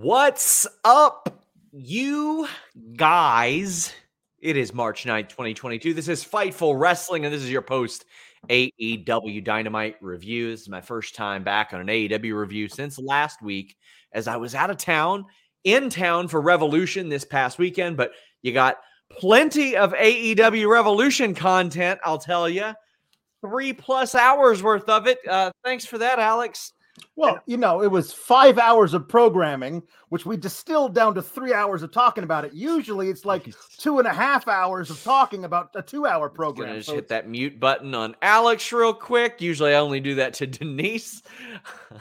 What's up, you guys? It is March 9th, 2022. This is Fightful Wrestling, and this is your post AEW Dynamite review. This is my first time back on an AEW review since last week, as I was out of town, in town for Revolution this past weekend. But you got plenty of AEW Revolution content, I'll tell you. Three plus hours worth of it. Uh, thanks for that, Alex. Well, you know, it was five hours of programming, which we distilled down to three hours of talking about it. Usually it's like two and a half hours of talking about a two hour program. Just so hit that mute button on Alex real quick. Usually I only do that to Denise.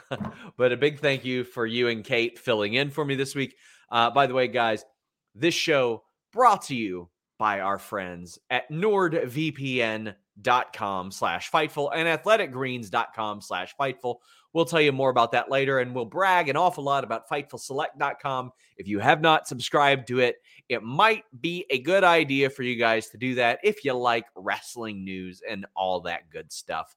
but a big thank you for you and Kate filling in for me this week. Uh, by the way, guys, this show brought to you by our friends at nordvpn.com slash fightful and athleticgreens.com slash fightful We'll tell you more about that later, and we'll brag an awful lot about FightfulSelect.com. If you have not subscribed to it, it might be a good idea for you guys to do that if you like wrestling news and all that good stuff.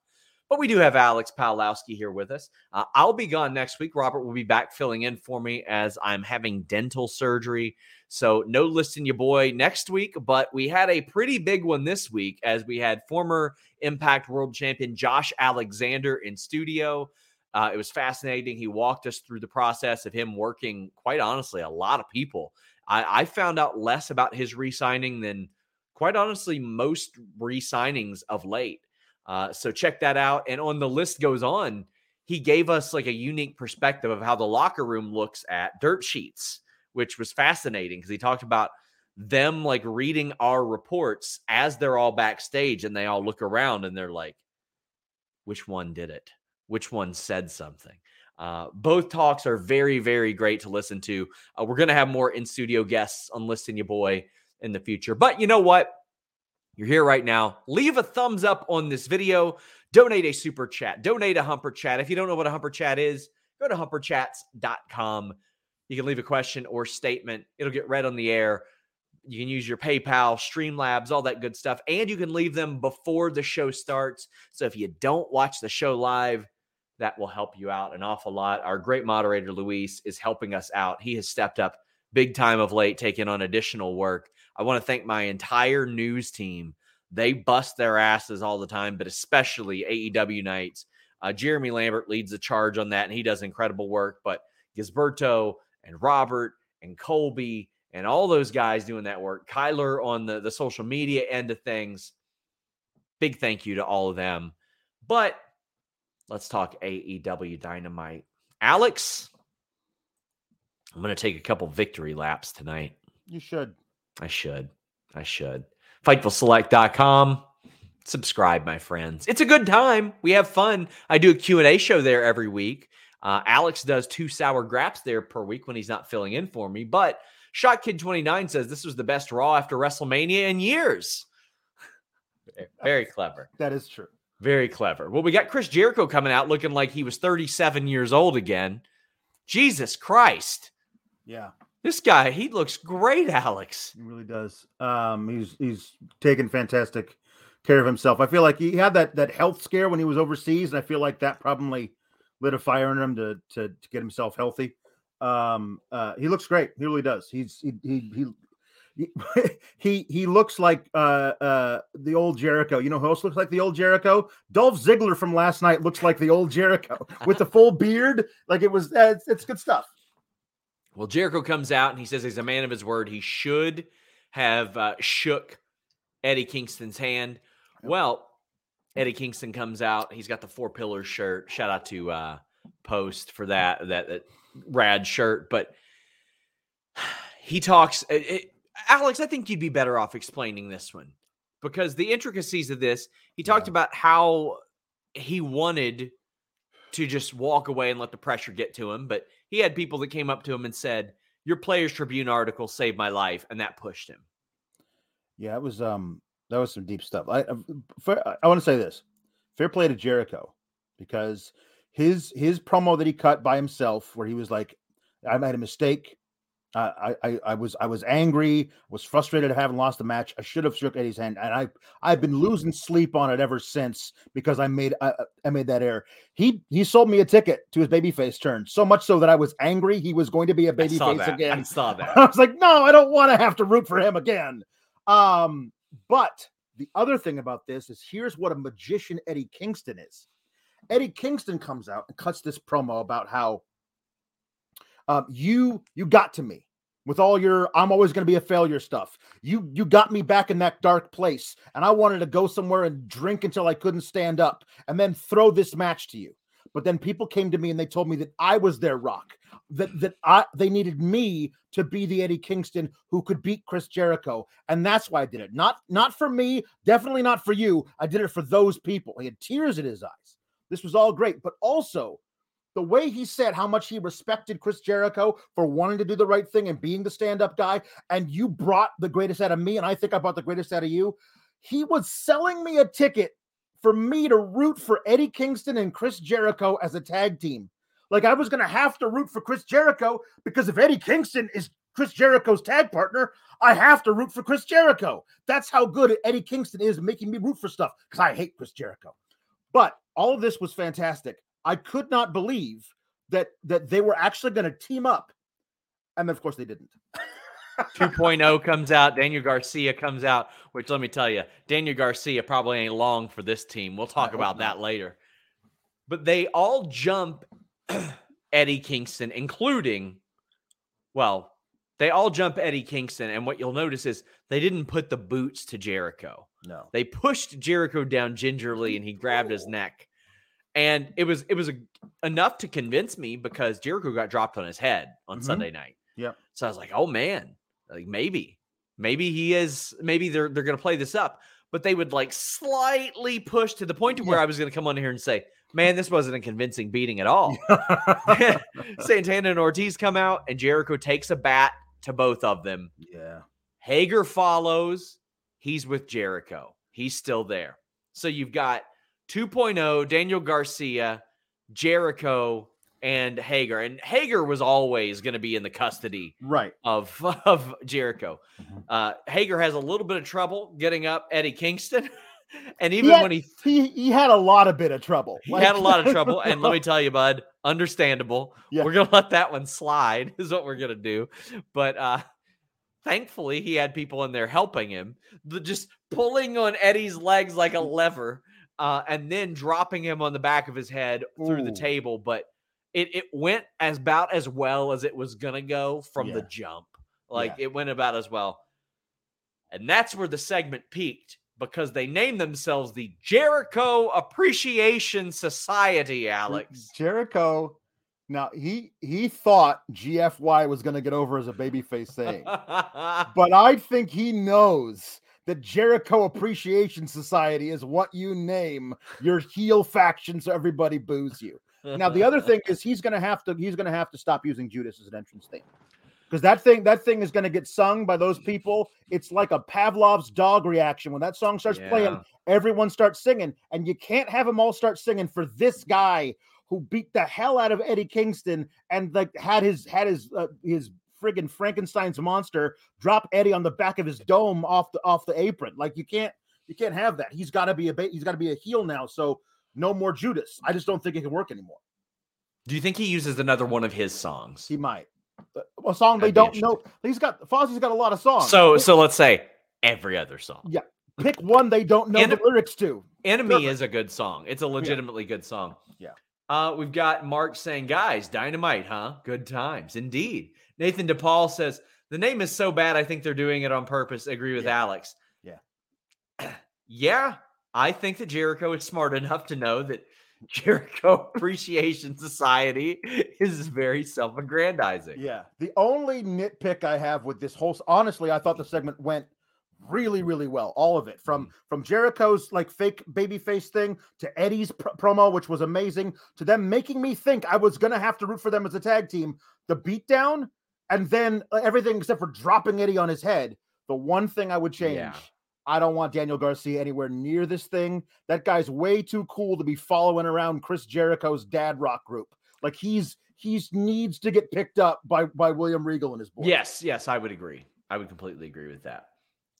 But we do have Alex Pawlowski here with us. Uh, I'll be gone next week. Robert will be back filling in for me as I'm having dental surgery. So no listing your boy next week, but we had a pretty big one this week as we had former Impact World Champion Josh Alexander in studio. Uh, it was fascinating. He walked us through the process of him working, quite honestly, a lot of people. I, I found out less about his re signing than, quite honestly, most re signings of late. Uh, so check that out. And on the list goes on, he gave us like a unique perspective of how the locker room looks at dirt sheets, which was fascinating because he talked about them like reading our reports as they're all backstage and they all look around and they're like, which one did it? Which one said something. Uh, both talks are very, very great to listen to. Uh, we're going to have more in studio guests on Listen You Boy in the future. But you know what? You're here right now. Leave a thumbs up on this video. Donate a super chat. Donate a humper chat. If you don't know what a humper chat is, go to humperchats.com. You can leave a question or statement, it'll get read on the air. You can use your PayPal, Streamlabs, all that good stuff. And you can leave them before the show starts. So if you don't watch the show live, that will help you out an awful lot. Our great moderator, Luis, is helping us out. He has stepped up big time of late, taking on additional work. I want to thank my entire news team. They bust their asses all the time, but especially AEW nights. Uh, Jeremy Lambert leads the charge on that, and he does incredible work. But Gisberto and Robert and Colby and all those guys doing that work, Kyler on the, the social media end of things, big thank you to all of them. But Let's talk AEW Dynamite. Alex, I'm going to take a couple victory laps tonight. You should. I should. I should. FightfulSelect.com. Subscribe, my friends. It's a good time. We have fun. I do a Q&A show there every week. Uh, Alex does two sour graps there per week when he's not filling in for me. But Shot Kid 29 says this was the best Raw after WrestleMania in years. Very clever. That is true. Very clever. Well, we got Chris Jericho coming out looking like he was 37 years old again. Jesus Christ. Yeah, This guy, he looks great, Alex. he really does. Um, he's he's taken fantastic care of himself. I feel like he had that that health scare when he was overseas, and I feel like that probably lit a fire in him to to, to get himself healthy. Um, uh, he looks great. He really does. He's he he he. He, he looks like uh uh the old Jericho. You know who else looks like the old Jericho? Dolph Ziggler from last night looks like the old Jericho with the full beard. Like it was. Uh, it's, it's good stuff. Well, Jericho comes out and he says he's a man of his word. He should have uh, shook Eddie Kingston's hand. Well, Eddie Kingston comes out. He's got the four pillars shirt. Shout out to uh, Post for that that, that rad shirt. But he talks. It, it- Alex, I think you'd be better off explaining this one because the intricacies of this. He talked Yeah. about how he wanted to just walk away and let the pressure get to him, but he had people that came up to him and said, "Your Players Tribune article saved my life," and that pushed him. Yeah, it was um that was some deep stuff. I uh, I, I want to say this. Fair play to Jericho because his his promo that he cut by himself where he was like I made a mistake. Uh, I, I I was I was angry, was frustrated at having lost the match. I should have shook Eddie's hand, and I I've been losing sleep on it ever since because I made I, I made that error. He he sold me a ticket to his babyface turn, so much so that I was angry he was going to be a babyface that. I again. saw that. I was like, no, I don't want to have to root for him again. Um, but the other thing about this is here's what a magician Eddie Kingston is. Eddie Kingston comes out and cuts this promo about how um, you you got to me with all your I'm always going to be a failure stuff. You you got me back in that dark place, and I wanted to go somewhere and drink until I couldn't stand up, and then throw this match to you. But then people came to me and they told me that I was their rock, that that I they needed me to be the Eddie Kingston who could beat Chris Jericho, and that's why I did it. Not not for me, definitely not for you. I did it for those people. He had tears in his eyes. This was all great, but also the way he said how much he respected Chris Jericho for wanting to do the right thing and being the stand-up guy, and you brought the greatest out of me, and I think I brought the greatest out of you. He was selling me a ticket for me to root for Eddie Kingston and Chris Jericho as a tag team. Like I was going to have to root for Chris Jericho because if Eddie Kingston is Chris Jericho's tag partner, I have to root for Chris Jericho. That's how good Eddie Kingston is making me root for stuff because I hate Chris Jericho. But all of this was fantastic. I could not believe that that they were actually going to team up, and of course they didn't. 2.0 comes out. Daniel Garcia comes out, which let me tell you, Daniel Garcia probably ain't long for this team. We'll talk about that later. But they all jump Eddie Kingston, including, well, they all jump Eddie Kingston. And what you'll notice is they didn't put the boots to Jericho. No. They pushed Jericho down gingerly and he grabbed his neck. And it was it was a, enough to convince me because Jericho got dropped on his head on Mhm. Sunday night. Yep. So I was like, "Oh man, like maybe, maybe he is. Maybe they're they're gonna play this up." But they would like slightly push to the point to where I was gonna come on here and say, "Man, this wasn't a convincing beating at all." Santana and Ortiz come out, and Jericho takes a bat to both of them. yeah. Hager follows. He's with Jericho. He's still there. So you've got 2.0, Daniel Garcia, Jericho, and Hager. And Hager was always going to be in the custody Right. of, of Jericho. Mhm. Uh, Hager has a little bit of trouble getting up Eddie Kingston. And even had- when he He he had a lot of bit of trouble. he had a lot of trouble. And let me tell you, bud, understandable. Yeah. We're gonna let that one slide, is what we're gonna do. But uh thankfully he had people in there helping him, the, just pulling on Eddie's legs like a lever, uh, and then dropping him on the back of his head through the table. But it it went as about as well as it was gonna go from the jump. Like it went about as well. And that's where the segment peaked because they named themselves the Jericho Appreciation Society, Alex. Jericho. Now he he thought GFY was going to get over as a babyface thing, but I think he knows that Jericho Appreciation Society is what you name your heel faction, so everybody boos you. Now the other thing is he's going to have to he's going to have to stop using Judas as an entrance theme because that thing that thing is going to get sung by those people. It's like a Pavlov's dog reaction when that song starts playing everyone starts singing and you can't have them all start singing for this guy who beat the hell out of Eddie Kingston and like had his had his uh, his friggin' Frankenstein's monster drop Eddie on the back of his dome off the off the apron. Like you can't you can't have that. He's got to be a ba- he's got to be a heel now. So no more Judas. I just don't think it can work anymore. Do you think he uses another one of his songs? He might a song they That'd be don't know. He's got Fozzy's got a lot of songs. So Pick- so let's say every other song. Yeah. pick one they don't know And- the lyrics to. Enemy Perfect. is a good song. It's a legitimately good song. Yeah. Uh, we've got Mark saying, guys, dynamite, huh? Good times. Indeed. Nathan DePaul says, the name is so bad, I think they're doing it on purpose. Agree with Yeah. Alex. Yeah. yeah. I think that Jericho is smart enough to know that Jericho Appreciation Society is very self aggrandizing. Yeah. The only nitpick I have with this whole honestly, I thought the segment went really, really well. All of it from from Jericho's like fake baby face thing to Eddie's pr- promo, which was amazing, to them making me think I was gonna have to root for them as a tag team. The beatdown and then uh, everything except for dropping Eddie on his head. The one thing I would change. Yeah. I don't want Daniel Garcia anywhere near this thing. That guy's way too cool to be following around Chris Jericho's dad rock group. Like he's he's needs to get picked up by by William Regal and his boys. Yes, yes, I would agree. I would completely agree with that.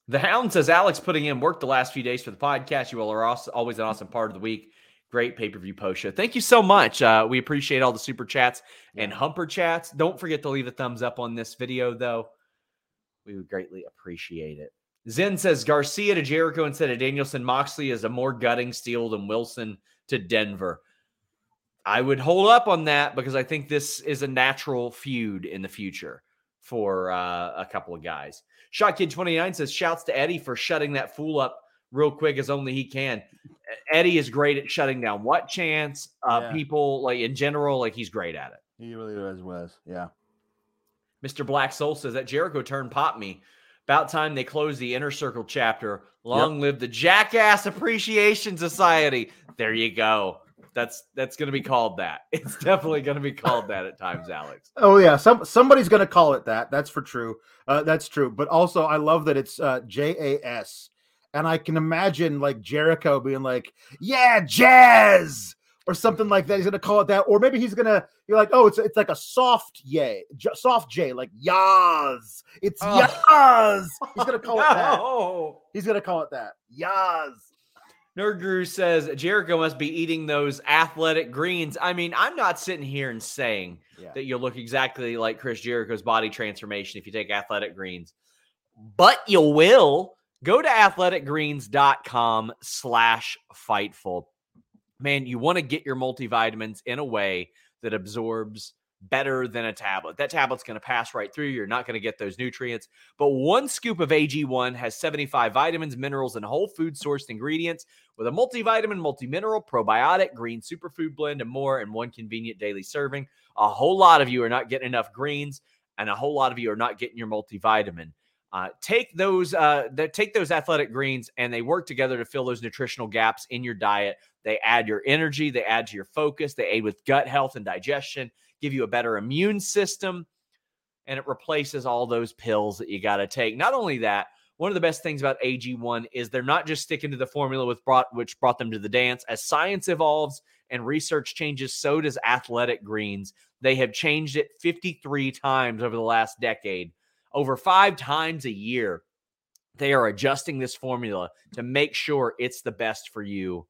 The Hound says Alex putting in work the last few days for the podcast. You all are also, always an awesome part of the week. Great pay per view post show. Thank you so much. Uh, we appreciate all the super chats and humper chats. Don't forget to leave a thumbs up on this video, though. We would greatly appreciate it. Zen says Garcia to Jericho instead of Danielson. Moxley is a more gutting steal than Wilson to Denver. I would hold up on that because I think this is a natural feud in the future for uh, a couple of guys. Shot Kid 29 says, shouts to Eddie for shutting that fool up real quick as only he can. Eddie is great at shutting down what chance, uh, Yeah. people like in general, like he's great at it. He really was was. Yeah. Mr. Black Soul says that Jericho turned pop me. About time they close the inner circle chapter. Long live the Jackass Appreciation Society. There you go. That's that's gonna be called that. It's definitely gonna be called that at times, Alex. Oh yeah, some somebody's gonna call it that. That's for true. Uh, that's true. But also, I love that it's uh, J A S, and I can imagine like Jericho being like, "Yeah, jazz," or something like that. He's gonna call it that, or maybe he's gonna you're like, "Oh, it's it's like a soft yay, j- soft J, like yaz." It's Oh. yaz. He's gonna call it that. No. He's gonna call it that. Yaz. Nerd Guru says Jericho must be eating those athletic greens. I mean, I'm not sitting here and saying Yeah. that you'll look exactly like Chris Jericho's body transformation if you take athletic greens, but you will. Go to athleticgreens.com slash fightful. Man, you want to get your multivitamins in a way that absorbs better than a tablet. That tablet's going to pass right through. You're not going to get those nutrients. But one scoop of AG1 has 75 vitamins, minerals, and whole food sourced ingredients with a multivitamin, multimineral, probiotic, green superfood blend, and more in one convenient daily serving. A whole lot of you are not getting enough greens, and a whole lot of you are not getting your multivitamin. Uh, take those, uh, th- take those athletic greens, and they work together to fill those nutritional gaps in your diet. They add your energy, they add to your focus, they aid with gut health and digestion, give you a better immune system, and it replaces all those pills that you got to take. Not only that, one of the best things about AG1 is they're not just sticking to the formula with brought which brought them to the dance. As science evolves and research changes, so does Athletic Greens. They have changed it 53 times over the last decade, over five times a year. They are adjusting this formula to make sure it's the best for you.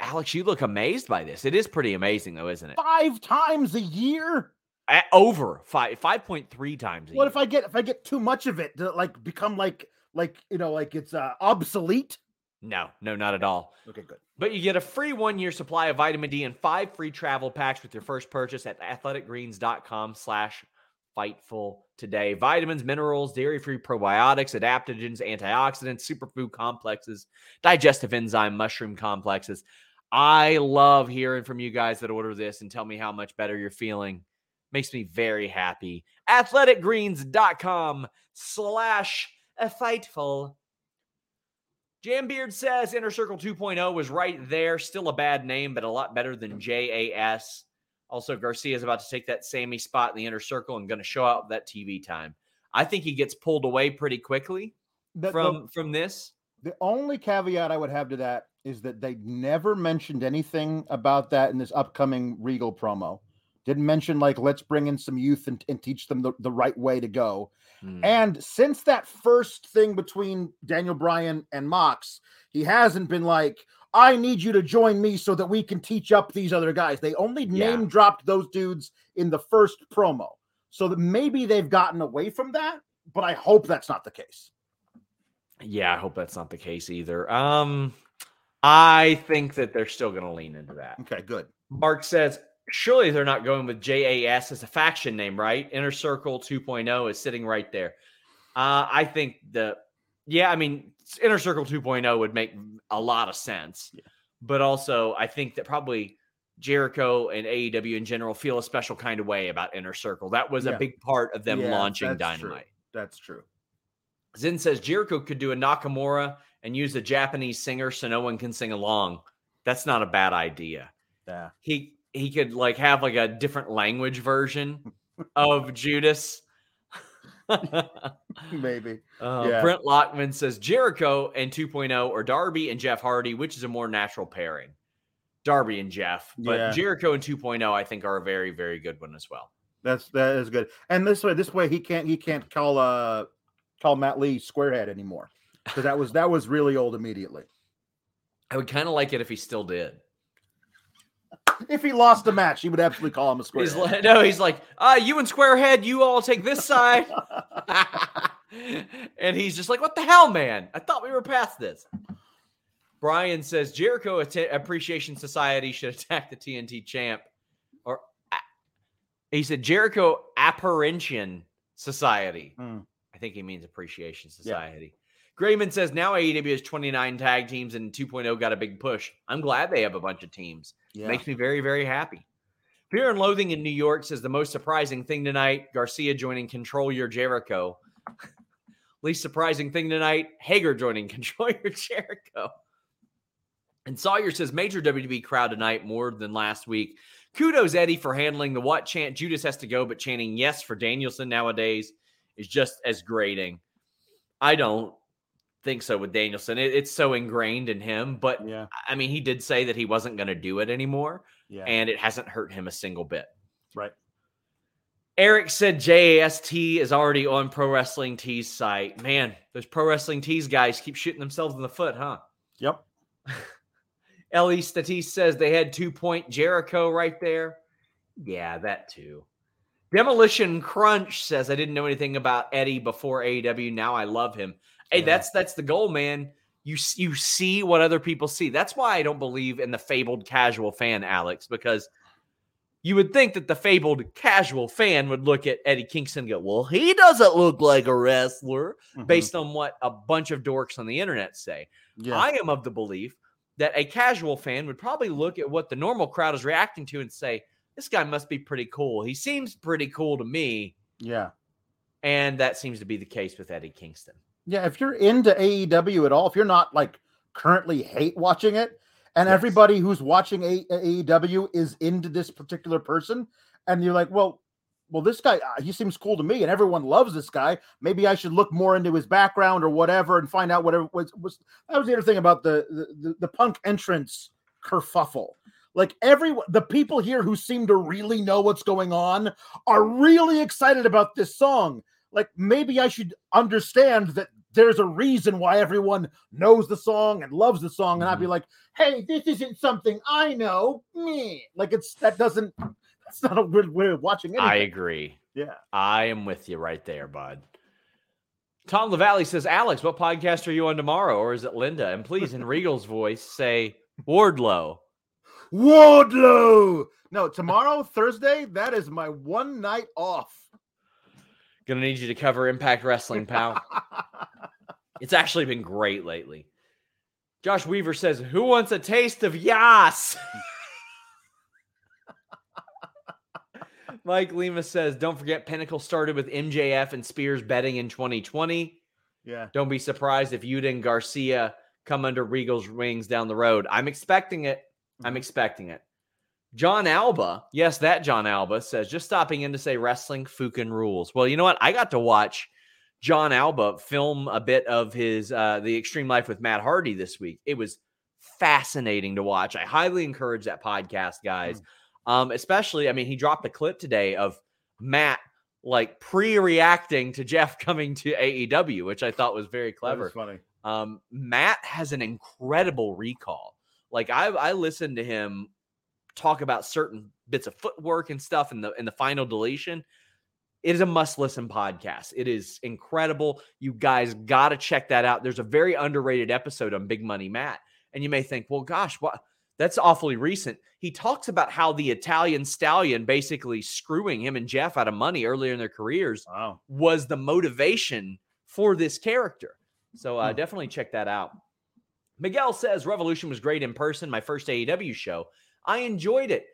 Alex, you look amazed by this. It is pretty amazing, though, isn't it? Five times a year. A- over five, five point three times. A What year. if I get if I get too much of it to like become like like you know like it's uh, obsolete? No, no, not at all. Okay, good. But you get a free one year supply of vitamin D and five free travel packs with your first purchase at athleticgreens.com slash fightful today. Vitamins, minerals, dairy free probiotics, adaptogens, antioxidants, superfood complexes, digestive enzyme, mushroom complexes. I love hearing from you guys that order this and tell me how much better you're feeling. Makes me very happy. Athleticgreens.com slash a fightful. Jambeard says Inner Circle 2.0 was right there. Still a bad name, but a lot better than JAS. Also, Garcia is about to take that Sammy spot in the inner circle and going to show out that TV time. I think he gets pulled away pretty quickly The- the- from from this. The only caveat I would have to that is that they never mentioned anything about that in this upcoming Regal promo. Didn't mention like let's bring in some youth and, and teach them the, the right way to go. Hmm. And since that first thing between Daniel Bryan and Mox, he hasn't been like, I need you to join me so that we can teach up these other guys. They only Yeah. name dropped those dudes in the first promo. So that maybe they've gotten away from that, but I hope that's not the case. Yeah, I hope that's not the case either. Um, I think that they're still going to lean into that. Okay, good. Mark says, surely they're not going with JAS as a faction name, right? Inner Circle 2.0 is sitting right there. Uh, I think the, yeah, I mean, Inner Circle 2.0 would make a lot of sense. But also, I think that probably Jericho and AEW in general feel a special kind of way about Inner Circle. That was Yeah. a big part of them Yeah, launching that's true. Dynamite. That's true. Zen says Jericho could do a Nakamura and use a Japanese singer so no one can sing along. That's not a bad idea. Yeah. He he could like have like a different language version of Judas. uh, Maybe. Yeah. Brent Lockman says Jericho and 2.0 or Darby and Jeff Hardy, which is a more natural pairing. Darby and Jeff, but Yeah. Jericho and 2.0 I think are a very very good one as well. That's that is good. And this way, this way he can't he can't call uh call Matt Lee squarehead anymore. Because that was that was really old immediately. I would kind of like it if he still did. If he lost the match, he would absolutely call him a He's like, no, he's like, uh, you and Squarehead, you all take this side. and he's just like, what the hell, man? I thought we were past this. Brian says Jericho Atta- Appreciation Society should attack the TNT champ. Or a- he said Jericho Apparition Society. Hmm. I think he means Appreciation Yeah. Grayman says now AEW has 29 tag teams and 2.0 got a big push. I'm glad they have a bunch of teams. yeah. Makes me very, very happy. Fear and Loathing in New York says the most surprising thing tonight Garcia joining Control Your Jericho. Least surprising thing tonight Hager joining Control Your Jericho. And Sawyer says major WWE crowd tonight more than last week. Kudos, Eddie, for handling the what chant. Judas has to go, but chanting yes for Danielson nowadays is just as grating. I don't think so with Danielson. It- it's so ingrained in him, but yeah. I mean, he did say that he wasn't going to do it anymore, Yeah. and it hasn't hurt him a single bit. right. Eric said JAST is already on Pro Wrestling Tees site. Man, those Pro Wrestling Tees guys keep shooting themselves in the foot, huh? Yep. Ellie Statis says they had two point Jericho right there. Yeah, that too. Demolition Crunch says I didn't know anything about Eddie before AEW. Now I love him. Hey, Yeah. that's that's the goal, man. You you see what other people see. That's why I don't believe in the fabled casual fan, Alex, because you would think that the fabled casual fan would look at Eddie Kingston and go, "Well, he doesn't look like a wrestler," Mhm. based on what a bunch of dorks on the internet say. Yeah. I am of the belief that a casual fan would probably look at what the normal crowd is reacting to and say, this guy must be pretty cool. He seems pretty cool to me. yeah. And that seems to be the case with Eddie Kingston. Yeah. If you're into AEW at all, if you're not like currently hate watching it, and Yes. everybody who's watching A- AEW is into this particular person, and you're like, well, well, this guy, uh, he seems cool to me, and everyone loves this guy. Maybe I should look more into his background or whatever, and find out whatever was. was that was the other thing about the the, the, the punk entrance kerfuffle. Like every the people here who seem to really know what's going on are really excited about this song. Like maybe I should understand that there's a reason why everyone knows the song and loves the song, and I'd be mm-hmm. like, "Hey, this isn't something I know." Me, like it's that doesn't. That's not a good way of watching anything. I agree. yeah. I am with you right there, bud. Tom LaValle says, Alex, what podcast are you on tomorrow? Or is it Linda? And please, in Regal's voice, say Wardlow. Wardlow. No, tomorrow, Thursday, that is my one night off. Gonna need you to cover Impact Wrestling, pal. It's actually been great lately. Josh Weaver says, Who wants a taste of Yas? Mike Lima says, Don't forget, Pinnacle started with MJF and Spears betting in 2020. yeah. Don't be surprised if Yuta and Garcia come under Regal's wings down the road. I'm expecting it. I'm Mhm. expecting it. Jon Alba, yes, that Jon Alba says, just stopping in to say wrestling Fukin rules. Well, you know what? I got to watch Jon Alba film a bit of his uh, the Extreme Life with Matt Hardy this week. It was fascinating to watch. I highly encourage that podcast, guys. Mm. Um, especially, I mean, he dropped a clip today of Matt like pre-reacting to Jeff coming to AEW, which I thought was very clever. was funny. Um, Matt has an incredible recall. Like I, I listened to him talk about certain bits of footwork and stuff in the in the final deletion. It is a must listen podcast. It is incredible. You guys got to check that out. There's a very underrated episode on Big Money Matt, and you may think, well, gosh, what? That's awfully recent. He talks about how the Italian stallion basically screwing him and Jeff out of money earlier in their careers Wow. was the motivation for this character. So uh, Hmm. definitely check that out. Miguel says Revolution was great in person. My first AEW show. I enjoyed it.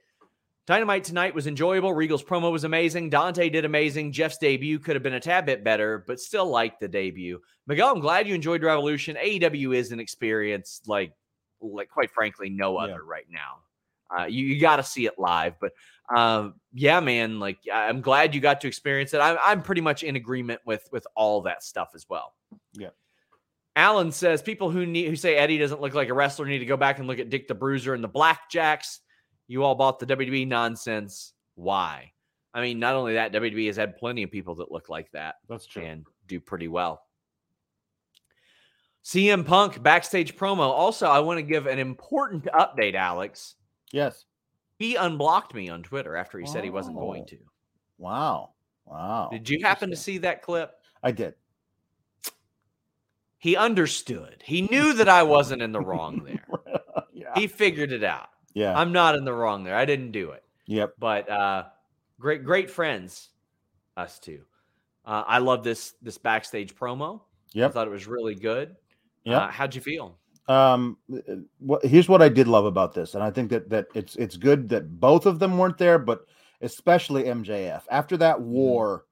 Dynamite tonight was enjoyable. Regal's promo was amazing. Dante did amazing. Jeff's debut could have been a tad bit better, but still liked the debut. Miguel, I'm glad you enjoyed Revolution. AEW is an experience like, like quite frankly, no Yeah. other right now. Uh, you you got to see it live, but um, yeah, man, like I'm glad you got to experience it. I'm I'm pretty much in agreement with with all that stuff as well. Yeah. Alan says people who need who say Eddie doesn't look like a wrestler need to go back and look at Dick the Bruiser and the Blackjacks. You all bought the WWE nonsense. Why? I mean, not only that, WWE has had plenty of people that look like that That's true. and do pretty well. CM Punk backstage promo. Also, I want to give an important update, Alex. Yes. He unblocked me on Twitter after he said he wasn't going Oh. to. Wow. Wow. Did you happen to see that clip? I did. He understood. He knew that I wasn't in the wrong there. yeah. He figured it out. yeah. I'm not in the wrong there. I didn't do it. yep. But uh great great friends us two. Uh, I love this this backstage promo. I thought it was really good. Yeah. Uh, how'd you feel? um what here's what i did love about this and i think that that it's it's good that both of them weren't there but especially mjf after that Mm-hmm. war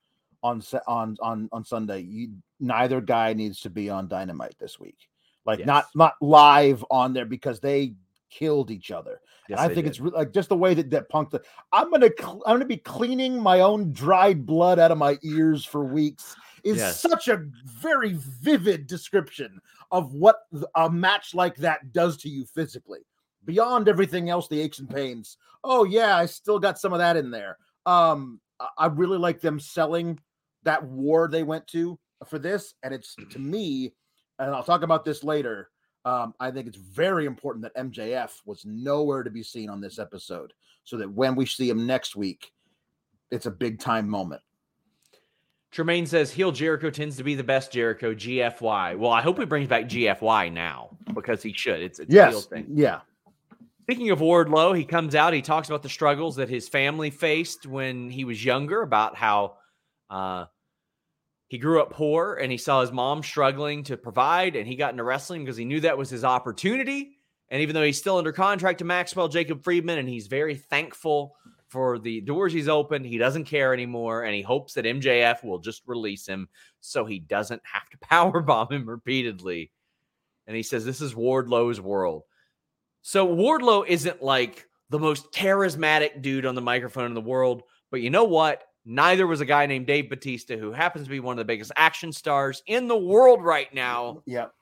on on on on sunday you, neither guy needs to be on dynamite this week like not Yes. not live on there because they killed each other Yes, I think did. it's re- like just the way that that punk. The, I'm gonna cl- I'm gonna be cleaning my own dried blood out of my ears for weeks. Is Yes. such a very vivid description of what a match like that does to you physically, beyond everything else, the aches and pains. Oh yeah, I still got some of that in there. Um, I really like them selling that war they went to for this, and it's to me, and I'll talk about this later. Um, I think it's very important that MJF was nowhere to be seen on this episode, so that when we see him next week, it's a big time moment. Tremaine says heel Jericho tends to be the best Jericho. GFY. Well, I hope he brings back GFY now because he should. It's, it's Yes, thing. yeah, Speaking of Wardlow, he comes out. He talks about the struggles that his family faced when he was younger, about how uh, he grew up poor and he saw his mom struggling to provide, and he got into wrestling because he knew that was his opportunity. And even though he's still under contract to Maxwell Jacob Friedman, and he's very thankful for the doors he's opened, he doesn't care anymore, and he hopes that MJF will just release him so he doesn't have to powerbomb him repeatedly. And he says, This is Wardlow's world. So Wardlow isn't like the most charismatic dude on the microphone in the world, but you know what? Neither was a guy named Dave Batista, who happens to be one of the biggest action stars in the world right now. Yep.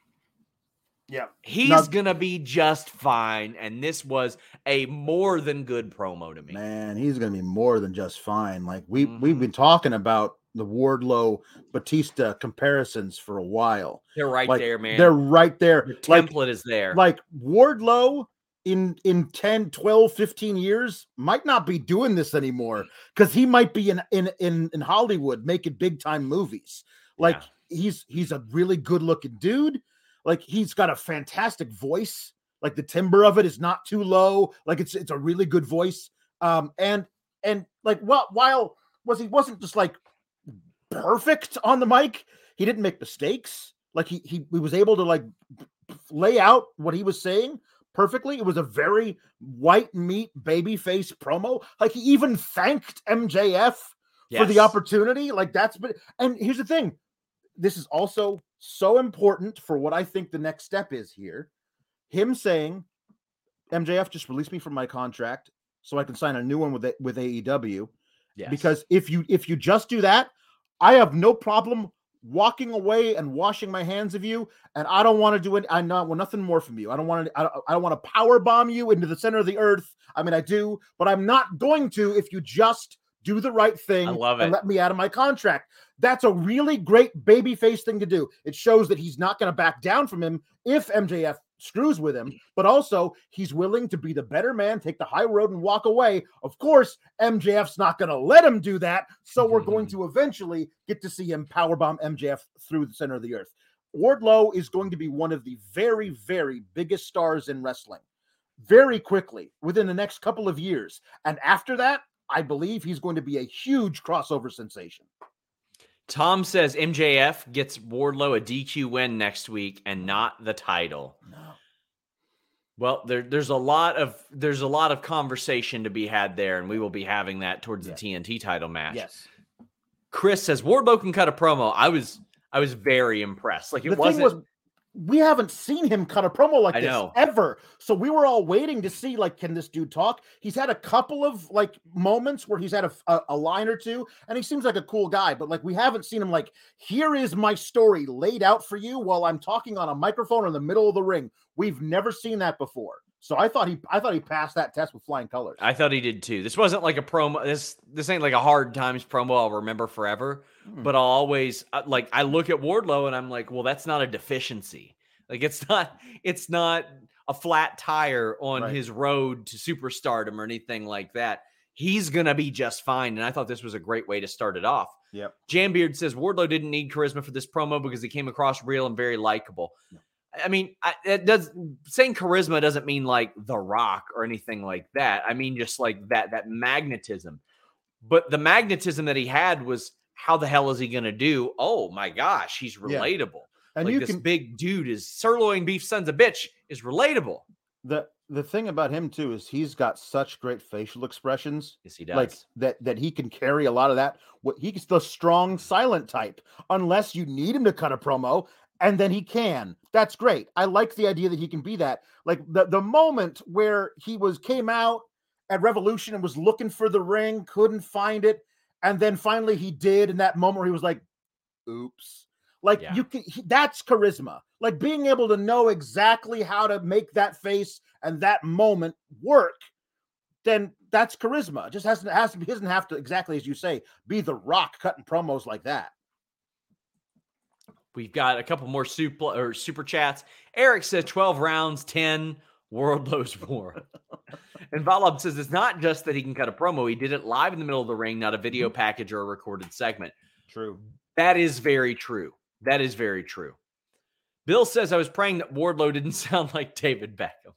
Yep. He's gonna be just fine. And this was a more than good promo to me. Man, he's gonna be more than just fine. Like we Mhm. we've been talking about the Wardlow Batista comparisons for a while. They're right Like, there, man. They're right there. the Like template is there. like Wardlow in in 10 12 15 years might not be doing this anymore because he might be in in in, in hollywood making big time movies. Like Yeah. he's he's a really good looking dude. Like he's got a fantastic voice. Like the timbre of it is not too low. Like it's it's a really good voice. Um and and like well while was he wasn't just like perfect on the mic he didn't make mistakes. Like he he, he was able to like lay out what he was saying perfectly. It was a very white meat baby face promo. Like he even thanked MJF for the opportunity. Like that's been and here's the thing. This is also so important for what I think the next step is here. Him saying, MJF just released me from my contract so I can sign a new one with with AEW. Yes. Because if you if you just do that, I have no problem walking away and washing my hands of you, and I don't want to do it. I not want nothing more from you. I don't want to. I don't, I don't want to power bomb you into the center of the earth. I mean, I do, but I'm not going to if you just do the right thing I love and it. let me out of my contract. That's a really great baby face thing to do. It shows that he's not going to back down from him if MJF screws with him, mm. but also he's willing to be the better man, take the high road and walk away. Of course, MJF's not going to let him do that, so we're going mm-hmm. to eventually get to see him powerbomb MJF through the center of the earth. Wardlow is going to be one of the very, very biggest stars in wrestling very quickly within the next couple of years. And after that, I believe he's going to be a huge crossover sensation. Tom says MJF gets Wardlow a DQ win next week and not the title. No. Well, there, there's a lot of there's a lot of conversation to be had there, and we will be having that towards the TNT title match. Yes. Chris says Wardlow can cut a promo. I was I was very impressed. Like it the wasn't. was, we haven't seen him cut a promo like I this know. ever. So we were all waiting to see, like, can this dude talk? He's had a couple of like moments where he's had a, a, a line or two, and he seems like a cool guy. But like, we haven't seen him like, here is my story laid out for you while I'm talking on a microphone in the middle of the ring. We've never seen that before. So I thought he, I thought he passed that test with flying colors. I thought he did too. This wasn't like a promo. This this ain't like a hard times promo. I'll remember forever. Hmm. But I'll always uh, like I look at Wardlow and I'm like, well, that's not a deficiency. Like it's not it's not a flat tire on Right. his road to superstardom or anything like that. He's gonna be just fine. And I thought this was a great way to start it off. Yep. Jambeard says Wardlow didn't need charisma for this promo because he came across real and very likable. I mean, I, it does saying charisma doesn't mean like The Rock or anything like that. I mean, just like that that magnetism. But the magnetism that he had was how the hell is he going to do? Oh my gosh, he's Yeah. relatable. And like you this can big dude is sirloin beef sons of bitch is relatable. the the thing about him too is he's got such great facial expressions. Yes, he does. like that that he can carry a lot of that. What he's the strong silent type, unless you need him to cut a promo, and then he can. That's great. I like the idea that he can be that. Like the the moment where he was came out at Revolution and was looking for the ring, couldn't find it, and then finally he did. In that moment where he was like, "Oops." Like Yeah. you can, he- that's charisma. Like being able to know exactly how to make that face and that moment work then that's charisma. It just has to has to be doesn't have to exactly as you say be the rock cutting promos like that. We've got a couple more super or super chats. Eric says 12 rounds, 10 Wardlow's war. and Valab says it's not just that he can cut a promo, he did it live in the middle of the ring, not a video mm-hmm. package or a recorded segment. True. That is very true. That is very true. Bill says I was praying that Wardlow didn't sound like David Beckham.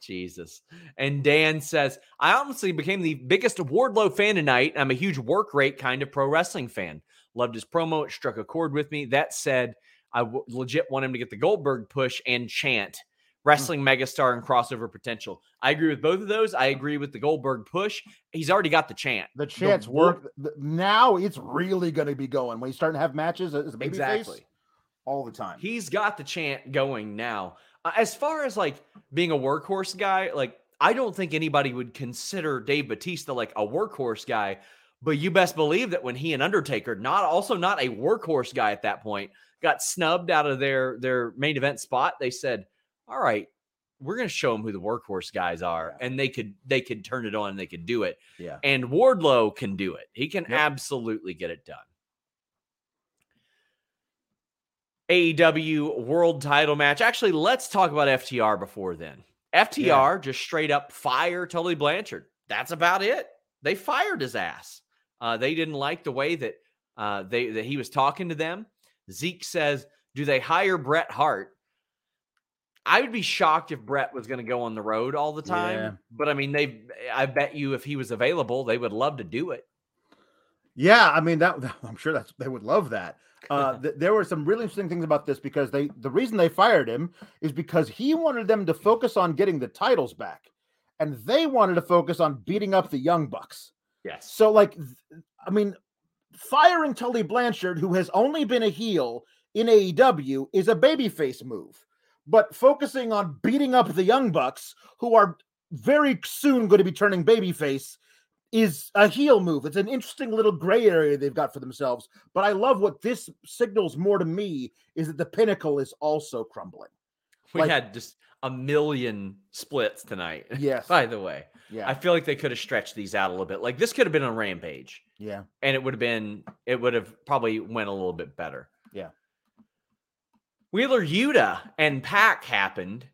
Jesus. And Dan says, I honestly became the biggest Wardlow fan tonight. I'm a huge work rate kind of pro wrestling fan. Loved his promo. It struck a chord with me. That said, I w- legit want him to get the Goldberg push and chant mm. wrestling megastar and crossover potential. I agree with both of those. I agree with the Goldberg push. He's already got the chant. The chance Wa- work now. It's really going to be going when you start to have matches as a baby Exactly. all the time. He's got the chant going now. As far as like being a workhorse guy, like I don't think anybody would consider Dave Batista like a workhorse guy, but you best believe that when he and Undertaker, not also not a workhorse guy at that point, got snubbed out of their their main event spot, they said, "All right, we're going to show them who the workhorse guys are," and they could they could turn it on and they could do it. yeah. And Wardlow can do it. He can Yep. absolutely get it done. AEW World Title match. Actually, let's talk about FTR before then. FTR just straight up fire Tully Blanchard. That's about it. They fired his ass. Uh, they didn't like the way that uh, they that he was talking to them. Zeke says, "Do they hire Bret Hart?" I would be shocked if Bret was going to go on the road all the time. Yeah. But I mean, they. I bet you if he was available, they would love to do it. Yeah, I mean that. I'm sure that's they would love that. Uh, th- there were some really interesting things about this because they the reason they fired him is because he wanted them to focus on getting the titles back, and they wanted to focus on beating up the young bucks. Yes. So, like, I mean, firing Tully Blanchard, who has only been a heel in AEW, is a babyface move. But focusing on beating up the Young Bucks, who are very soon going to be turning babyface, is a heel move. It's an interesting little gray area they've got for themselves. But I love what this signals more to me is that the pinnacle is also crumbling. We Like- had just a million splits tonight. Yes. By the way, Yeah. I feel like they could have stretched these out a little bit. Like this could have been a Rampage, yeah. and it would have been it would have probably went a little bit better. Yeah. Wheeler Yuta and PAC happened,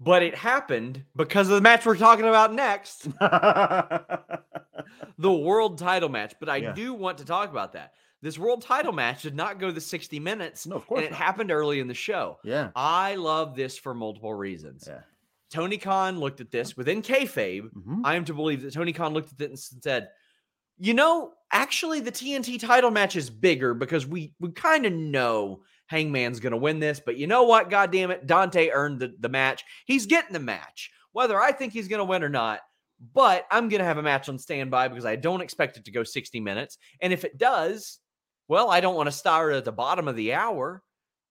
but it happened because of the match we're talking about next, the world title match. But I Yeah. do want to talk about that. This world title match did not go the 60 minutes, no, of course. and it not. happened early in the show. yeah. I love this for multiple reasons. Yeah. Tony Khan looked at this within kayfabe. Mhm. I am to believe that Tony Khan looked at this and said, "You know, actually, the TNT title match is bigger because we we kind of know Hangman's going to win this, but you know what? God damn it, Dante earned the, the match. He's getting the match, whether I think he's going to win or not. But I'm going to have a match on standby because I don't expect it to go 60 minutes. And if it does, well, I don't want to start at the bottom of the hour."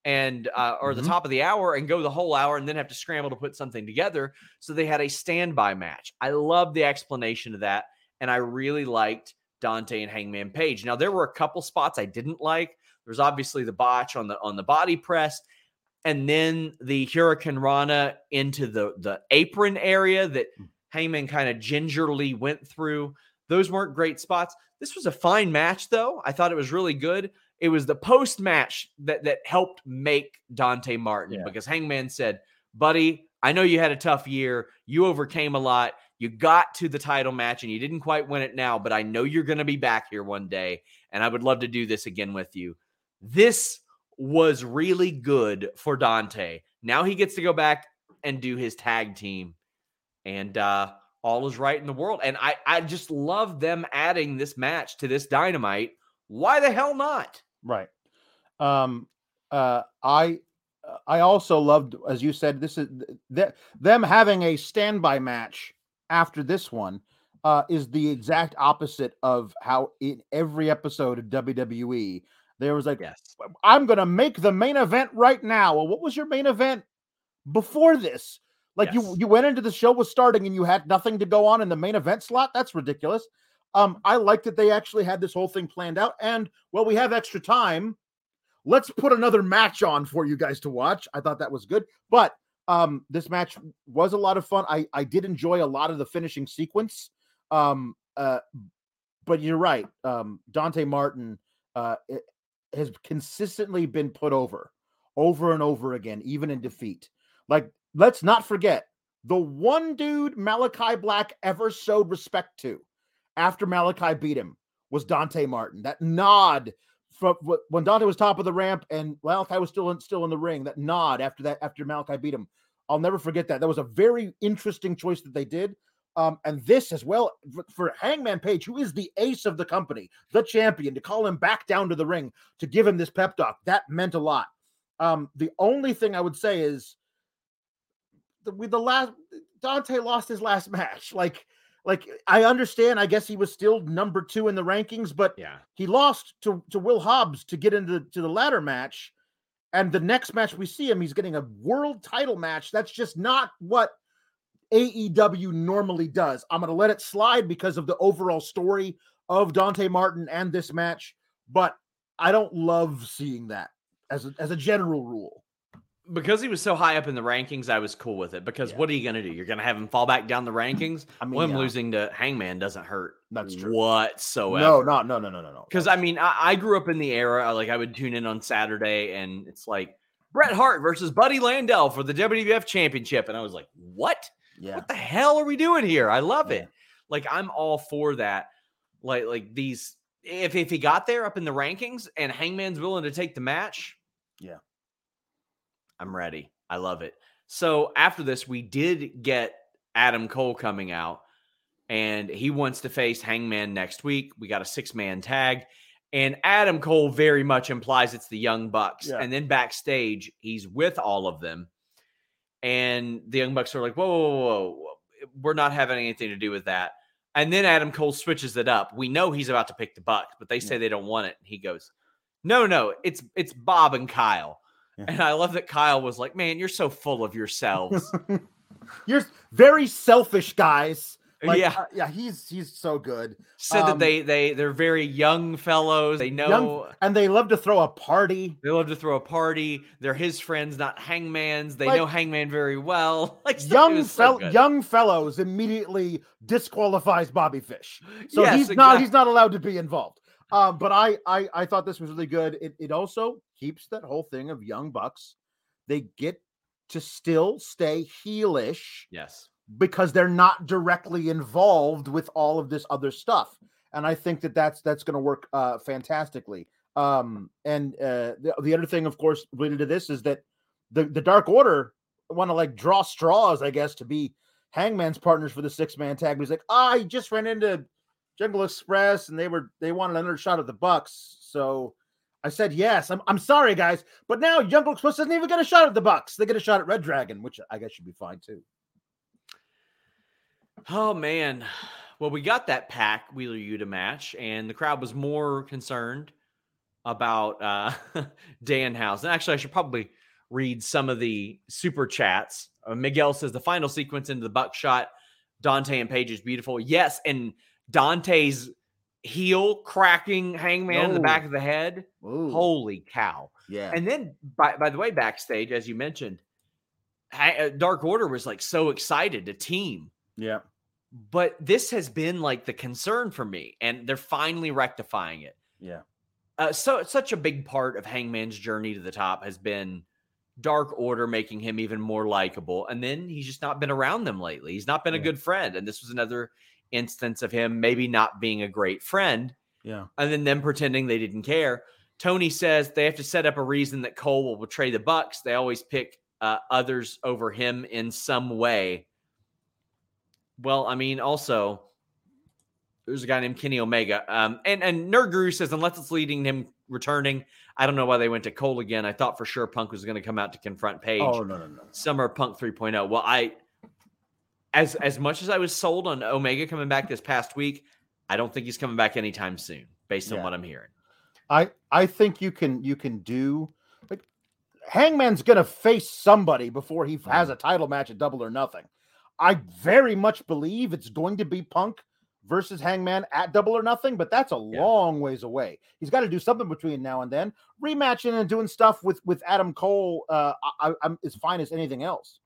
And uh, or Mhm. the top of the hour and go the whole hour and then have to scramble to put something together. So they had a standby match. I love the explanation of that. And I really liked Dante and Hangman Page. Now there were a couple spots I didn't like. There's obviously the botch on the on the body press, and then the hurricanrana into the the apron area that Mm. Hangman kind of gingerly went through. Those weren't great spots. This was a fine match, though. I thought it was really good. It was the post match that that helped make Dante Martin Yeah. because Hangman said, "Buddy, I know you had a tough year. You overcame a lot. You got to the title match and you didn't quite win it now, but I know you're going to be back here one day, and I would love to do this again with you." This was really good for Dante. Now he gets to go back and do his tag team, and uh, all is right in the world. And I, I just love them adding this match to this dynamite. Why the hell not? Right. Um uh I uh, I also loved as you said this is th- them having a standby match after this one uh is the exact opposite of how in every episode of WWE there was like Yes. I'm going to make the main event right now. Well, what was your main event before this? Like you you went into the show was starting and you had nothing to go on in the main event slot? That's ridiculous. Um I like that they actually had this whole thing planned out and well we have extra time. Let's put another match on for you guys to watch. I thought that was good. But um this match was a lot of fun. I I did enjoy a lot of the finishing sequence. Um uh but you're right. Um Dante Martin uh has consistently been put over over and over again, even in defeat. Like, let's not forget the one dude Malakai Black ever showed respect to after Malakai beat him was Dante Martin. That nod from when Dante was top of the ramp and Malakai was still in, still in the ring. That nod after that after Malakai beat him. I'll never forget that. That was a very interesting choice that they did. Um, and this as well for, Hangman Page, who is the ace of the company, the champion, to call him back down to the ring to give him this pep talk, that meant a lot. Um, the only thing I would say is the the last Dante lost his last match. Like, like I understand, I guess he was still number two in the rankings, but Yeah. he lost to, to Will Hobbs to get into to the ladder match. And the next match we see him, he's getting a world title match. That's just not what AEW normally does. I'm going to let it slide because of the overall story of Dante Martin and this match, but I don't love seeing that as a, as a general rule. Because he was so high up in the rankings, I was cool with it. Because Yeah. what are you going to do? You're going to have him fall back down the rankings? I mean, well, him yeah. losing to Hangman doesn't hurt That's true. whatsoever. No, no, no, no, no, no, no. Because I mean, I, I grew up in the era like I would tune in on Saturday, and it's like Bret Hart versus Buddy Landel for the WWF Championship, and I was like, "What? yeah, What the hell are we doing here? I love Yeah. it. Like I'm all for that. Like like these. If if he got there up in the rankings and Hangman's willing to take the match, Yeah. I'm ready. I love it. So after this, we did get Adam Cole coming out, and he wants to face Hangman next week. We got a six man tag. And Adam Cole very much implies it's the Young Bucks. Yeah. And then backstage, he's with all of them. And the Young Bucks are like, whoa, whoa, whoa, whoa. We're not having anything to do with that. And then Adam Cole switches it up. We know he's about to pick the Bucks, but they say Yeah. they don't want it. And he goes, No, no, it's it's Bob and Kyle. Yeah. And I love that Kyle was like, Man, you're so full of yourselves. you're very selfish, guys. Like, Yeah. uh, yeah, he's he's so good. Said that Um, they they they're very young fellows. They know and they love to throw a party. they love to throw a party. They're his friends, not Hangman's. They Like- know Hangman very well. Like Young was so fel- young fellows immediately disqualifies Bobby Fish. So Yes, he's not he's not allowed to be involved. Um, but I, I I thought this was really good. It it also keeps that whole thing of young bucks. They get to still stay heelish Yes. because they're not directly involved with all of this other stuff. And I think that that's that's going to work uh, fantastically. Um, and uh, the, the other thing, of course, related to this is that the the Dark Order want to like draw straws, I guess, to be Hangman's partners for the six man tag. But he's like, "Ah, I just ran into Jungle Express, and they were they wanted another shot at the Bucks, so." I said yes. I'm, I'm sorry, guys, but now Young Express doesn't even get a shot at the Bucks. They get a shot at Red Dragon, which I guess should be fine too. Oh man. Well, we got that PAC Wheeler Yuta match, and the crowd was more concerned about uh Danhausen. And actually, I should probably read some of the super chats. Uh, Miguel says the final sequence into the buckshot, Dante and Page is beautiful. Yes, and Dante's heel cracking Hangman in the back of the head. Ooh, Holy cow! yeah. And then, by by the way, backstage, as you mentioned, uh, Dark Order was like so excited to team Yeah. but this has been like the concern for me and they're finally rectifying it Yeah. uh, so such a big part of hangman's journey to the top has been dark order making him even more likable and then he's just not been around them lately he's not been a good friend and this was another instance of him maybe not being a great friend Yeah. and then them pretending they didn't care tony says they have to set up a reason that cole will betray the bucks they always pick uh, others over him in some way well, I mean, also there's a guy named Kenny Omega. Um, and and Nerd Guru says unless it's leading him returning, I don't know why they went to Cole again. I thought for sure Punk was going to come out to confront Page. Oh no no no. Summer Punk 3.0. Well, I as as much as I was sold on Omega coming back this past week, I don't think he's coming back anytime soon, based on Yeah. what I'm hearing. I I think you can you can do like Hangman's gonna face somebody before he has a title match at Double or Nothing. I very much believe it's going to be Punk versus Hangman at Double or Nothing, but that's a Yeah. long ways away. He's got to do something between now and then. Rematching and doing stuff with with Adam Cole uh, I, I'm as fine as anything else.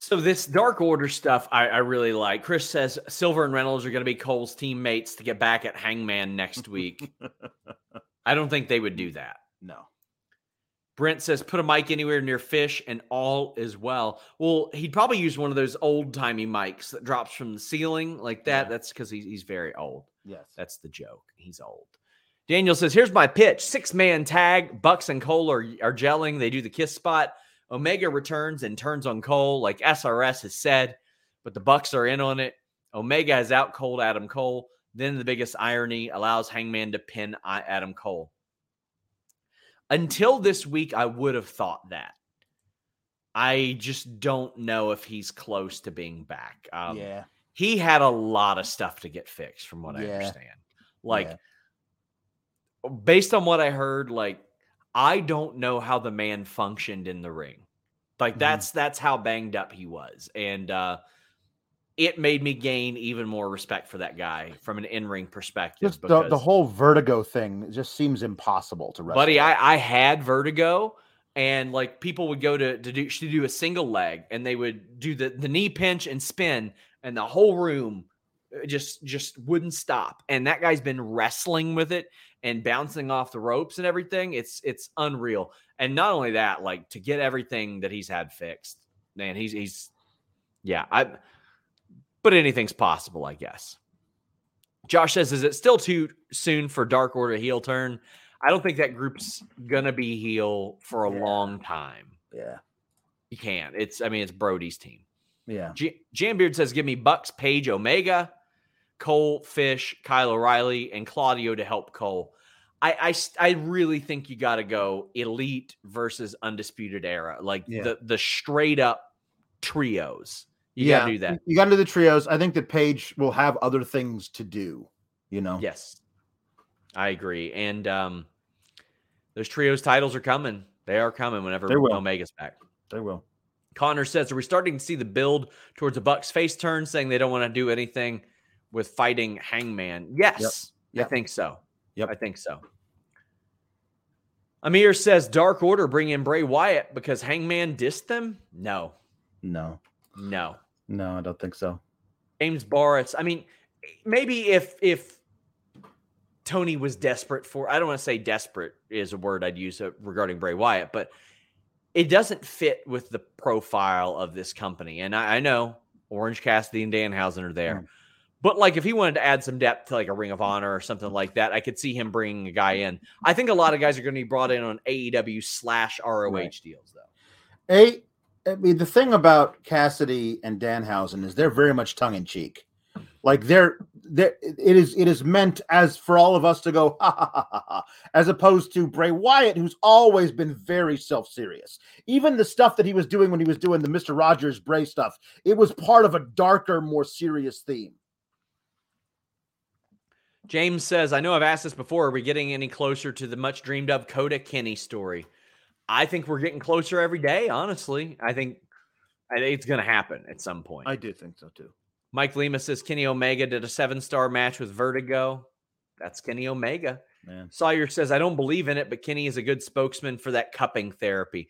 So this Dark Order stuff, I, I really like. Chris says Silver and Reynolds are going to be Cole's teammates to get back at Hangman next week. I don't think they would do that. No. Brent says put a mic anywhere near fish and all is well. Well, he'd probably use one of those old timey mics that drops from the ceiling like that. Yeah. That's because he's, he's very old. Yes. That's the joke. He's old. Daniel says, here's my pitch. Six man tag. Bucks and Cole are, are gelling. They do the kiss spot. Omega returns and turns on Cole, like SRS has said, but the Bucks are in on it. Omega has out cold Adam Cole. Then the biggest irony allows Hangman to pin Adam Cole. Until this week, I would have thought that. I just don't know if he's close to being back. Um, yeah. he had a lot of stuff to get fixed from what I understand. Like Yeah. based on what I heard, like I don't know how the man functioned in the ring. Like Mhm. that's that's how banged up he was. And uh it made me gain even more respect for that guy from an in-ring perspective. Just the, the whole vertigo thing just seems impossible to wrestle. buddy, with. I, I had vertigo, and like people would go to to do to do a single leg, and they would do the the knee pinch and spin, and the whole room uh, just just wouldn't stop. And that guy's been wrestling with it and bouncing off the ropes and everything. It's it's unreal. And not only that, like to get everything that he's had fixed, man, he's he's yeah. I but anything's possible, I guess. Josh says, is it still too soon for Dark Order heel turn? I don't think that group's gonna be heel for a Yeah. long time. yeah. You can't. It's I mean it's Brody's team. Yeah. J- Jambeard says, give me Bucks, Page, Omega, Cole, Fish, Kyle O'Reilly, and Claudio to help Cole. I, I, I really think you got to go Elite versus Undisputed Era, like Yeah. the the straight up trios. You got to do that. You got to do the trios. I think that Page will have other things to do. You know. Yes, I agree. And um, those trios titles are coming. They are coming whenever. Omega's back. They will. Connor says, Are we starting to see the build towards a Bucks face turn, saying they don't want to do anything with fighting Hangman? Yes, Yep. I think so. Yep. I think so. Amir says, Dark Order bring in Bray Wyatt because Hangman dissed them? No, No, no. no, I don't think so. James Barris. I mean, maybe if if Tony was desperate for, I don't want to say desperate is a word I'd use uh, regarding Bray Wyatt, but it doesn't fit with the profile of this company. And I, I know Orange Cassidy and Danhausen are there. Mm. But like if he wanted to add some depth to like a Ring of Honor or something like that, I could see him bringing a guy in. I think a lot of guys are going to be brought in on AEW slash ROH Right. deals though. A, I mean, the thing about Cassidy and Danhausen is they're very much tongue in cheek. Like they're, they're, it is, it is meant as for all of us to go, ha ha ha ha, as opposed to Bray Wyatt, who's always been very self serious. Even the stuff that he was doing when he was doing the Mister Rogers Bray stuff, it was part of a darker, more serious theme. James says, I know I've asked this before. Are we getting any closer to the much dreamed of Kota Kenny story? I think we're getting closer every day, honestly. I think I think it's going to happen at some point. I do think so too. Mike Lima says Kenny Omega did a seven star match with Vertigo. That's Kenny Omega. Man, Sawyer says, I don't believe in it, but Kenny is a good spokesman for that cupping therapy.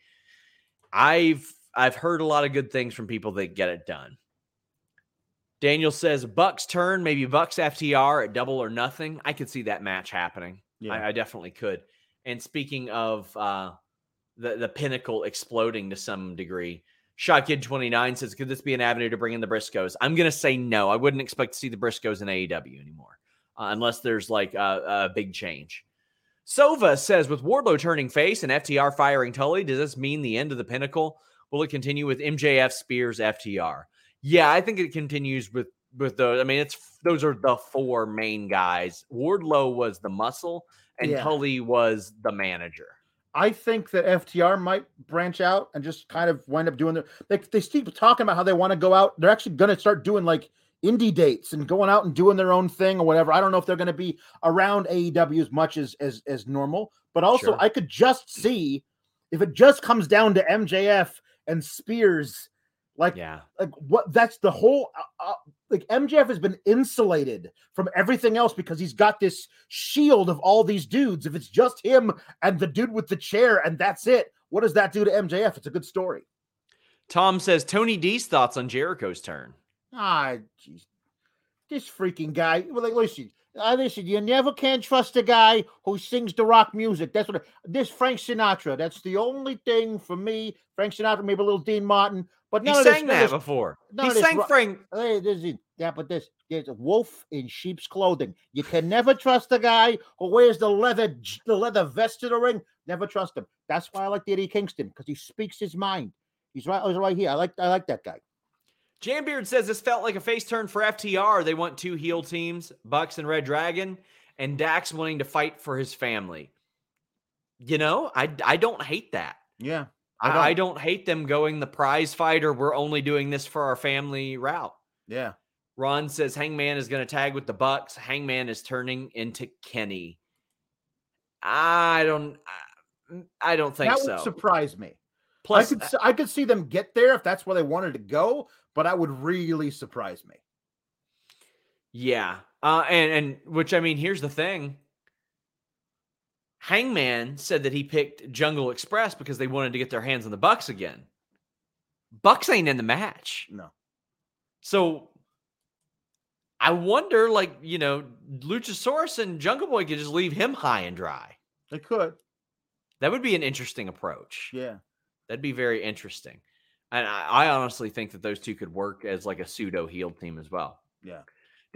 I've I've heard a lot of good things from people that get it done. Daniel says Bucks turn, maybe Bucks FTR at double or nothing. I could see that match happening. yeah, I, I definitely could. And speaking of uh, the the pinnacle exploding to some degree, Shot Kid twenty nine says, "Could this be an avenue to bring in the Briscoes?" I'm gonna say no. I wouldn't expect to see the Briscoes in AEW anymore, uh, unless there's like a, a big change. Sova says, with Wardlow turning face and FTR firing Tully, does this mean the end of the pinnacle? Will it continue with MJF Spears FTR? Yeah, I think it continues with with those. I mean, it's those are the four main guys. Wardlow was the muscle, and Yeah. Tully was the manager. I think that FTR might branch out and just kind of wind up doing their. They they keep talking about how they want to go out. They're actually going to start doing like indie dates and going out and doing their own thing or whatever. I don't know if they're going to be around AEW as much as as as normal, but also Sure. I could just see if it just comes down to MJF and Spears, like Yeah, like what that's the whole uh, uh, like MJF has been insulated from everything else because he's got this shield of all these dudes. If it's just him and the dude with the chair and that's it, what does that do to MJF? It's a good story. Tom says Tony D's thoughts on Jericho's turn. Ah, jeez. This freaking guy. Well, like, listen, uh, listen, you never can trust a guy who sings the rock music. That's what this Frank Sinatra. That's the only thing for me. Frank Sinatra, maybe a little Dean Martin, but He this- sang none that this- before. He this sang ro- Frank. Hey, this is yeah, but this there's a wolf in sheep's clothing. You can never trust a guy who wears the leather the leather vest to the ring. Never trust him. That's why I like Eddie Kingston because he speaks his mind. He's right. He's right here. I like I like that guy. Jambeard says this felt like a face turn for FTR. They want two heel teams, Bucks and Red Dragon, and Dax wanting to fight for his family. You know, I I don't hate that. Yeah, I, I don't hate them going the prize fighter. We're only doing this for our family route. yeah. Ron says Hangman is going to tag with the Bucks. Hangman is turning into Kenny. I don't. I- don't think that so. would surprise me. Plus, I could uh, s- I could see them get there if that's where they wanted to go, but that would really surprise me. Yeah. Uh, and and which I mean, here's the thing. Hangman said that he picked Jungle Express because they wanted to get their hands on the Bucks again. Bucks ain't in the match. No. So I wonder, like, you know, Luchasaurus and Jungle Boy could just leave him high and dry. They could. That would be an interesting approach. Yeah. That'd be very interesting. And I, I honestly think that those two could work as like a pseudo healed team as well. Yeah.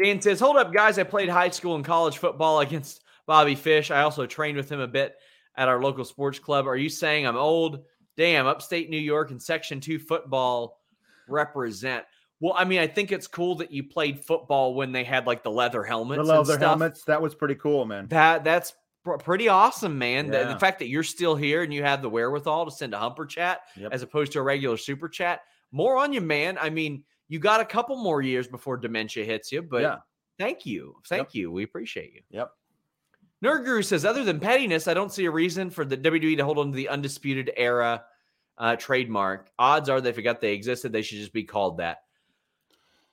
Dan says, Hold up, guys. I played high school and college football against Bobby Fish. I also trained with him a bit at our local sports club. Are you saying I'm old? Damn, upstate New York and Section 2 football represent. Well, I mean, I think it's cool that you played football when they had like the leather helmets. The leather helmets. That was pretty cool, man. That that's pretty awesome, man. The, the fact that you're still here and you have the wherewithal to send a humper chat Yep. as opposed to a regular super chat, more on you, man. I mean, you got a couple more years before dementia hits you, but yeah. thank you, thank you, we appreciate you. Yep. Nerd Guru says, other than pettiness, I don't see a reason for the WWE to hold on to the undisputed era uh, trademark. Odds are, they forgot they existed. They should just be called that.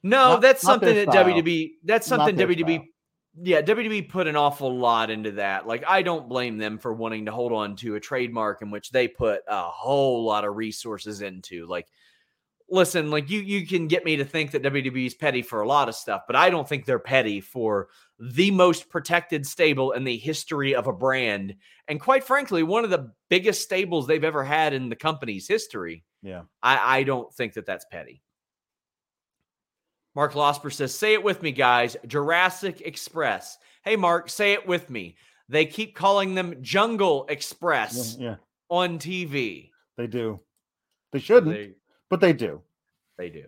No, Not- that's not something that. WWE. That's something their WWE. Yeah, WWE put an awful lot into that. Like, I don't blame them for wanting to hold on to a trademark in which they put a whole lot of resources into. Like, listen, like you you can get me to think that WWE is petty for a lot of stuff, but I don't think they're petty for the most protected stable in the history of a brand, and quite frankly, one of the biggest stables they've ever had in the company's history. Yeah. I, I don't think that that's petty. Mark Losper says, "Say it with me, guys. Jurassic Express. Hey, Mark, say it with me. They keep calling them Jungle Express Yeah, yeah, on TV. they do. They shouldn't, They, but they do. they do."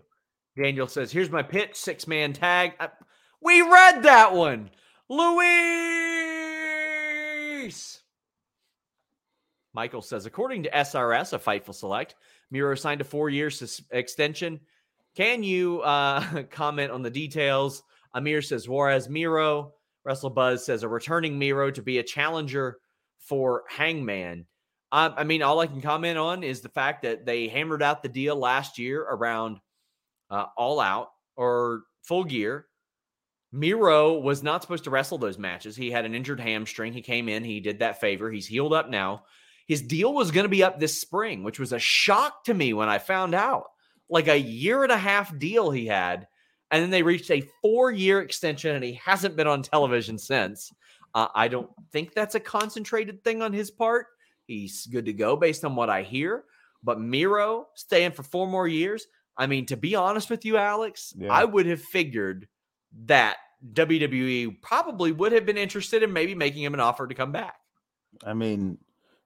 Daniel says, "Here's my pitch: six man tag. Uh, we read that one, Luis." Michael says, according to SRS, a Fightful Select, Miro signed a four year sus- extension. Can you uh, comment on the details? Amir says, Juarez Miro. Wrestle Buzz says, a returning Miro to be a challenger for Hangman. Um, I mean, all I can comment on is the fact that they hammered out the deal last year around uh, All Out or Full Gear. Miro was not supposed to wrestle those matches. He had an injured hamstring. He came in, he did that favor. He's healed up now. His deal was going to be up this spring, which was a shock to me when I found out. Like a year and a half deal he had. And then they reached a four year extension, and he hasn't been on television since. Uh, I don't think that's a concentrated thing on his part. He's good to go based on what I hear. But Miro staying for four more years. I mean, to be honest with you, Alex, Yeah. I would have figured that WWE probably would have been interested in maybe making him an offer to come back. I mean,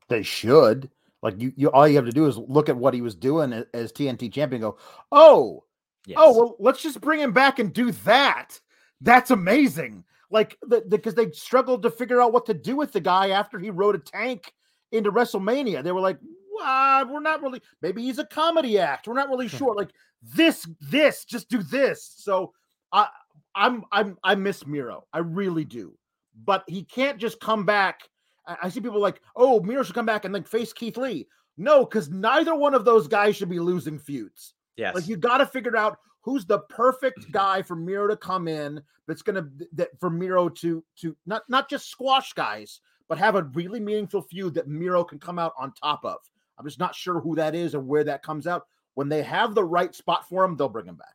they should. Like you, you all you have to do is look at what he was doing as TNT champion. and Go, oh, Yes. oh, well, let's just bring him back and do that. That's amazing. Like the because they struggled to figure out what to do with the guy after he rode a tank into WrestleMania. They were like, "Uh, we're not really. Maybe he's a comedy act. We're not really sure. Like this, this, just do this. So I, I'm, I'm, I miss Miro. I really do. But he can't just come back. I, see people like, oh, Miro should come back and then face Keith Lee. No, because neither one of those guys should be losing feuds. yes. Like you got to figure out who's the perfect guy for Miro to come in that's gonna that for Miro to to not not just squash guys, but have a really meaningful feud that Miro can come out on top of. I'm just not sure who that is or where that comes out. When they have the right spot for him, they'll bring him back.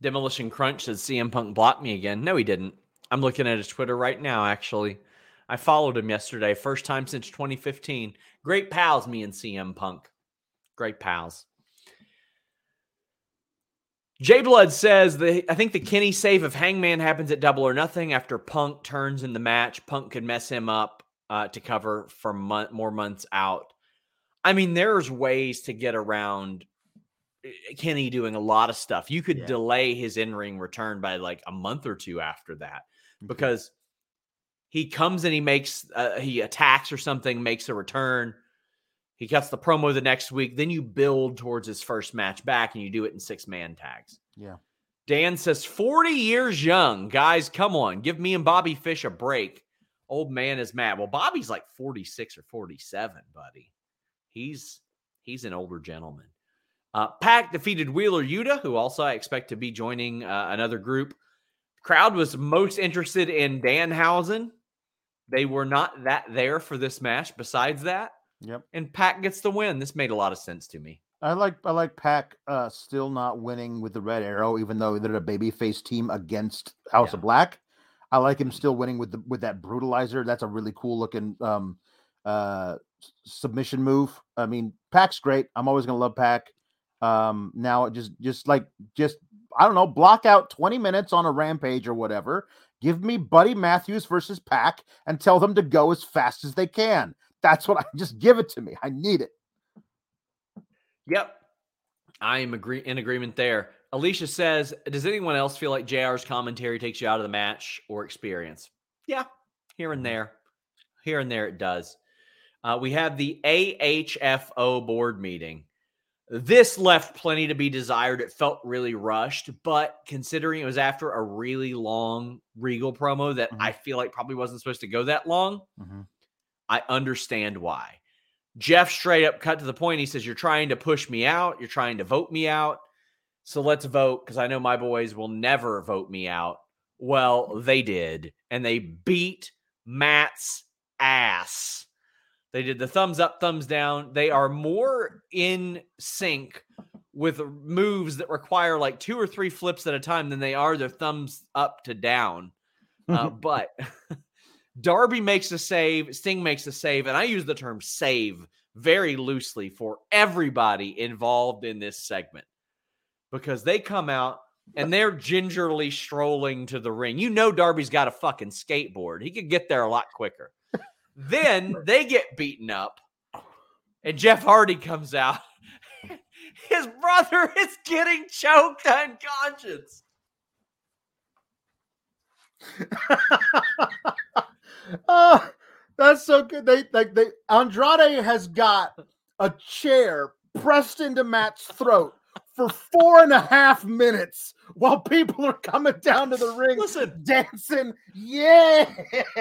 Demolition Crunch says CM Punk blocked me again. No, he didn't. I'm looking at his Twitter right now, actually. I followed him yesterday, first time since 2015. Great pals, me and CM Punk. Great pals. J Blood says that I think the Kenny save of Hangman happens at double or nothing after Punk turns in the match. Punk could mess him up uh, to cover for mon- more months out. I mean, there's ways to get around eh, Kenny doing a lot of stuff. You could Yeah. delay his in ring return by like a month or two after that because he comes and he makes uh, he attacks or something, makes a return. He cuts the promo the next week. Then you build towards his first match back, and you do it in six man tags. Yeah. Dan says 40 years young. Guys, come on. Give me and Bobby Fish a break. Old man is mad. Well, Bobby's like 46 or 47, buddy. He's he's an older gentleman. Uh, PAC defeated Wheeler Yuta, who also I expect to be joining uh, another group. Crowd was most interested in Danhausen. They were not that there for this match. Besides that, Yep. and PAC gets the win. This made a lot of sense to me. I like I like PAC uh still not winning with the Red Arrow, even though they're a babyface team against House Yeah. of Black. I like him still winning with the with that brutalizer. That's a really cool looking um uh submission move. I mean, PAC's great. I'm always gonna love PAC. Um now just just like just I don't know, block out 20 minutes on a rampage or whatever. Give me Buddy Matthews versus PAC and tell them to go as fast as they can. That's what I just give it to me. I need it. Yep. I am agree- in agreement there. Alicia says, Does anyone else feel like JR's commentary takes you out of the match or experience? Yeah, here and there. Here and there it does. Uh, we have the AHFO board meeting. This left plenty to be desired. It felt really rushed, but considering it was after a really long Regal promo that Mhm. I feel like probably wasn't supposed to go that long, Mhm. I understand why. Jeff straight up cut to the point. He says, You're trying to push me out. You're trying to vote me out. So let's vote because I know my boys will never vote me out. Well, they did. And they beat Matt's ass. They did the thumbs up, thumbs down. They are more in sync with moves that require like two or three flips at a time than they are their thumbs up to down. Uh, but Darby makes a save, Sting makes a save, and I use the term save very loosely for everybody involved in this segment because they come out and they're gingerly strolling to the ring. You know, Darby's got a fucking skateboard, he could get there a lot quicker. Then they get beaten up, and Jeff Hardy comes out. His brother is getting choked unconscious. oh, that's so good. They like they Andrade has got a chair pressed into Matt's throat for four and a half minutes while people are coming down to the ring Listen. dancing. Yeah.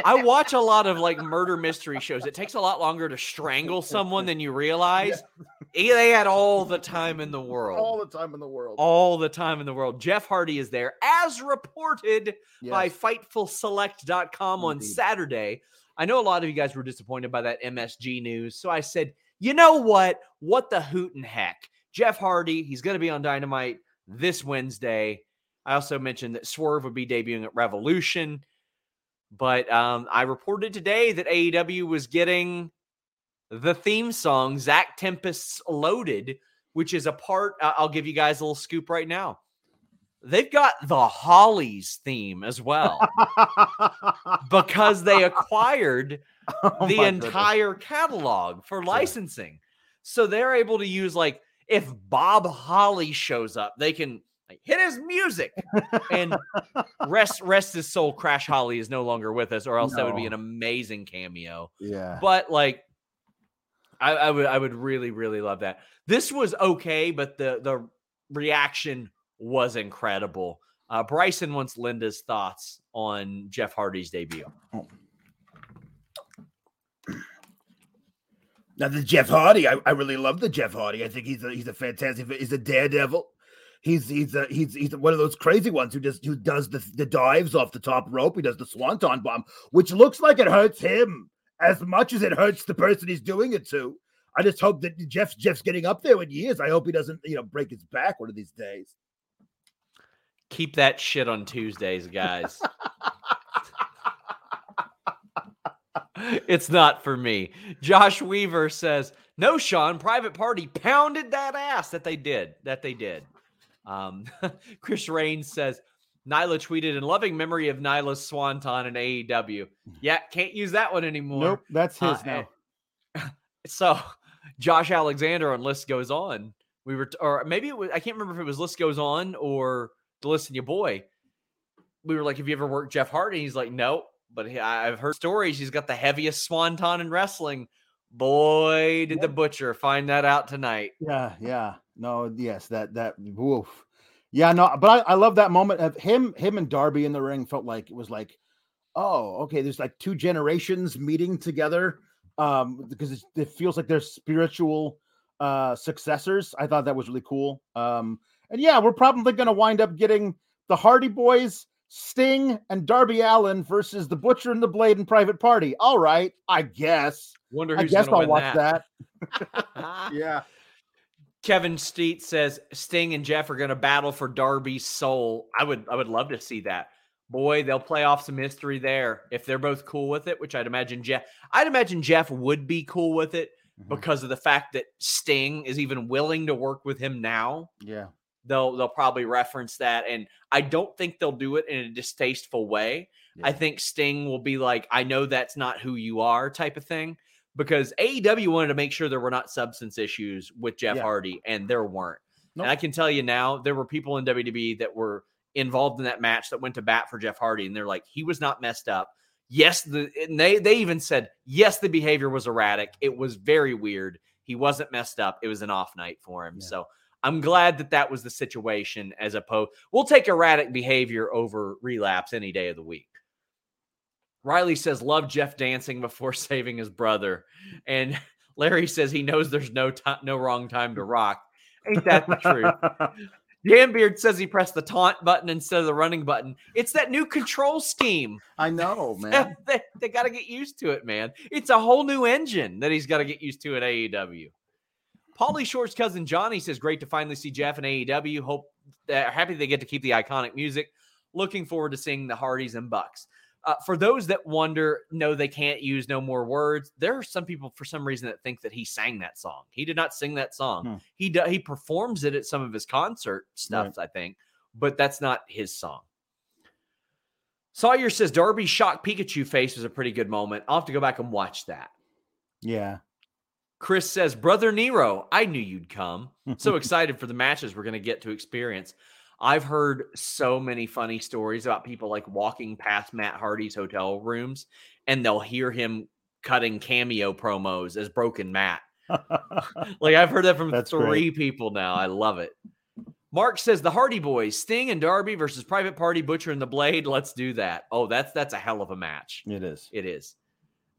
I watch a lot of like murder mystery shows. It takes a lot longer to strangle someone than you realize. Eh, They had all the time in the world. All the time in the world. all the time in the world. Jeff Hardy is there, as reported by Yes. FightfulSelect.com on Saturday. I know a lot of you guys were disappointed by that MSG news. So I said, you know what? What the hoot and heck? Jeff Hardy, he's going to be on Dynamite this Wednesday. I also mentioned that Swerve would be debuting at Revolution. But um, I reported today that AEW was getting the theme song, Zack Tempest's Loaded, which is a part. I'll give you guys a little scoop right now. They've got the Hollies theme as well because they acquired Oh the my goodness. entire catalog for licensing. So they're able to use like if Bob Holly shows up, they can like, hit his music and rest rest his soul. Crash Holly is no longer with us, or else that would be an amazing cameo. Yeah. But like, I, I would I would really really love that. This was okay, but the the reaction was incredible. Uh, Bryson wants Linda's thoughts on Jeff Hardy's debut. Now the Jeff Hardy, I, I really love the Jeff Hardy. I think he's a he's a fantastic. He's a daredevil. He's he's a, he's he's one of those crazy ones who just who does the the dives off the top rope. He does the swanton bomb, which looks like it hurts him as much as it hurts the person he's doing it to. I just hope that Jeff's Jeff's getting up there in years. I hope he doesn't you know break his back one of these days. Keep that shit on Tuesdays, guys. it's not for me. Josh Weaver says, "No, Sean. Private Party pounded that ass that they did. That they did." Um, Chris Raines says, "Nyla tweeted in loving memory of Nyla's swanton in AEW. Yeah, can't use that one anymore. Nope, that's his Uh, now. So, Josh Alexander on List Goes On. We were, t- or maybe it was, I can't remember if it was List Goes On or The List and Your Boy. We were like, Have you ever worked Jeff Hardy? He's like, Nope. But he, I've heard stories. He's got the heaviest swanton in wrestling. Boy, did the butcher find that out tonight. Yeah, yeah. No, yes, that that woof. Yeah, no, but I, I love that moment of him, him and Darby in the ring felt like it was like, oh, okay, there's like two generations meeting together. Um, because it's, it feels like they're spiritual uh successors. I thought that was really cool. Um, and yeah, we're probably gonna wind up getting the Hardy Boys, Sting, and Darby Allin versus the Butcher and the Blade and Private Party. All right, I guess. Wonder I who's guess gonna I'll win watch that. that. Yeah. Kevin Steet says Sting and Jeff are going to battle for Darby's soul. I would I would love to see that. Boy, they'll play off some history there if they're both cool with it, which I'd imagine Jeff I'd imagine Jeff would be cool with it Mhm. because of the fact that Sting is even willing to work with him now. Yeah. They'll they'll probably reference that and I don't think they'll do it in a distasteful way. I think Sting will be like, I know that's not who you are type of thing. Because AEW wanted to make sure there were not substance issues with Jeff Yeah. Hardy, and there weren't. Nope. And I can tell you now, there were people in WWE that were involved in that match that went to bat for Jeff Hardy, and they're like, he was not messed up. Yes, the and they they even said, yes, the behavior was erratic. It was very weird. He wasn't messed up. It was an off night for him. Yeah. So I'm glad that that was the situation. As opposed, we'll take erratic behavior over relapse any day of the week. Riley says, love Jeff dancing before saving his brother. And Larry says he knows there's no time, no wrong time to rock. Ain't that the truth? Jambeard says he pressed the taunt button instead of the running button. It's that new control scheme. I know, man. they, they got to get used to it, man. It's a whole new engine that he's got to get used to at AEW. Pauly Shore's cousin Johnny says, "Great to finally see Jeff and AEW. Hope that are happy they get to keep the iconic music. Looking forward to seeing the Hardys and Bucks." Uh, for those that wonder, no, they can't use no more words. There are some people, for some reason, that think that he sang that song. He did not sing that song. Hmm. He do, he performs it at some of his concert stuff, I think, but that's not his song. Sawyer says Darby's shocked Pikachu face was a pretty good moment. I'll have to go back and watch that. Yeah. Chris says, Brother Nero, I knew you'd come. So excited for the matches we're going to get to experience. I've heard so many funny stories about people like walking past Matt Hardy's hotel rooms and they'll hear him cutting cameo promos as Broken Matt. Like I've heard that from That's three people now. I love it. Mark says the Hardy Boys, Sting and Darby versus Private Party, Butcher and the Blade. Let's do that. Oh, that's that's a hell of a match. it is. It is.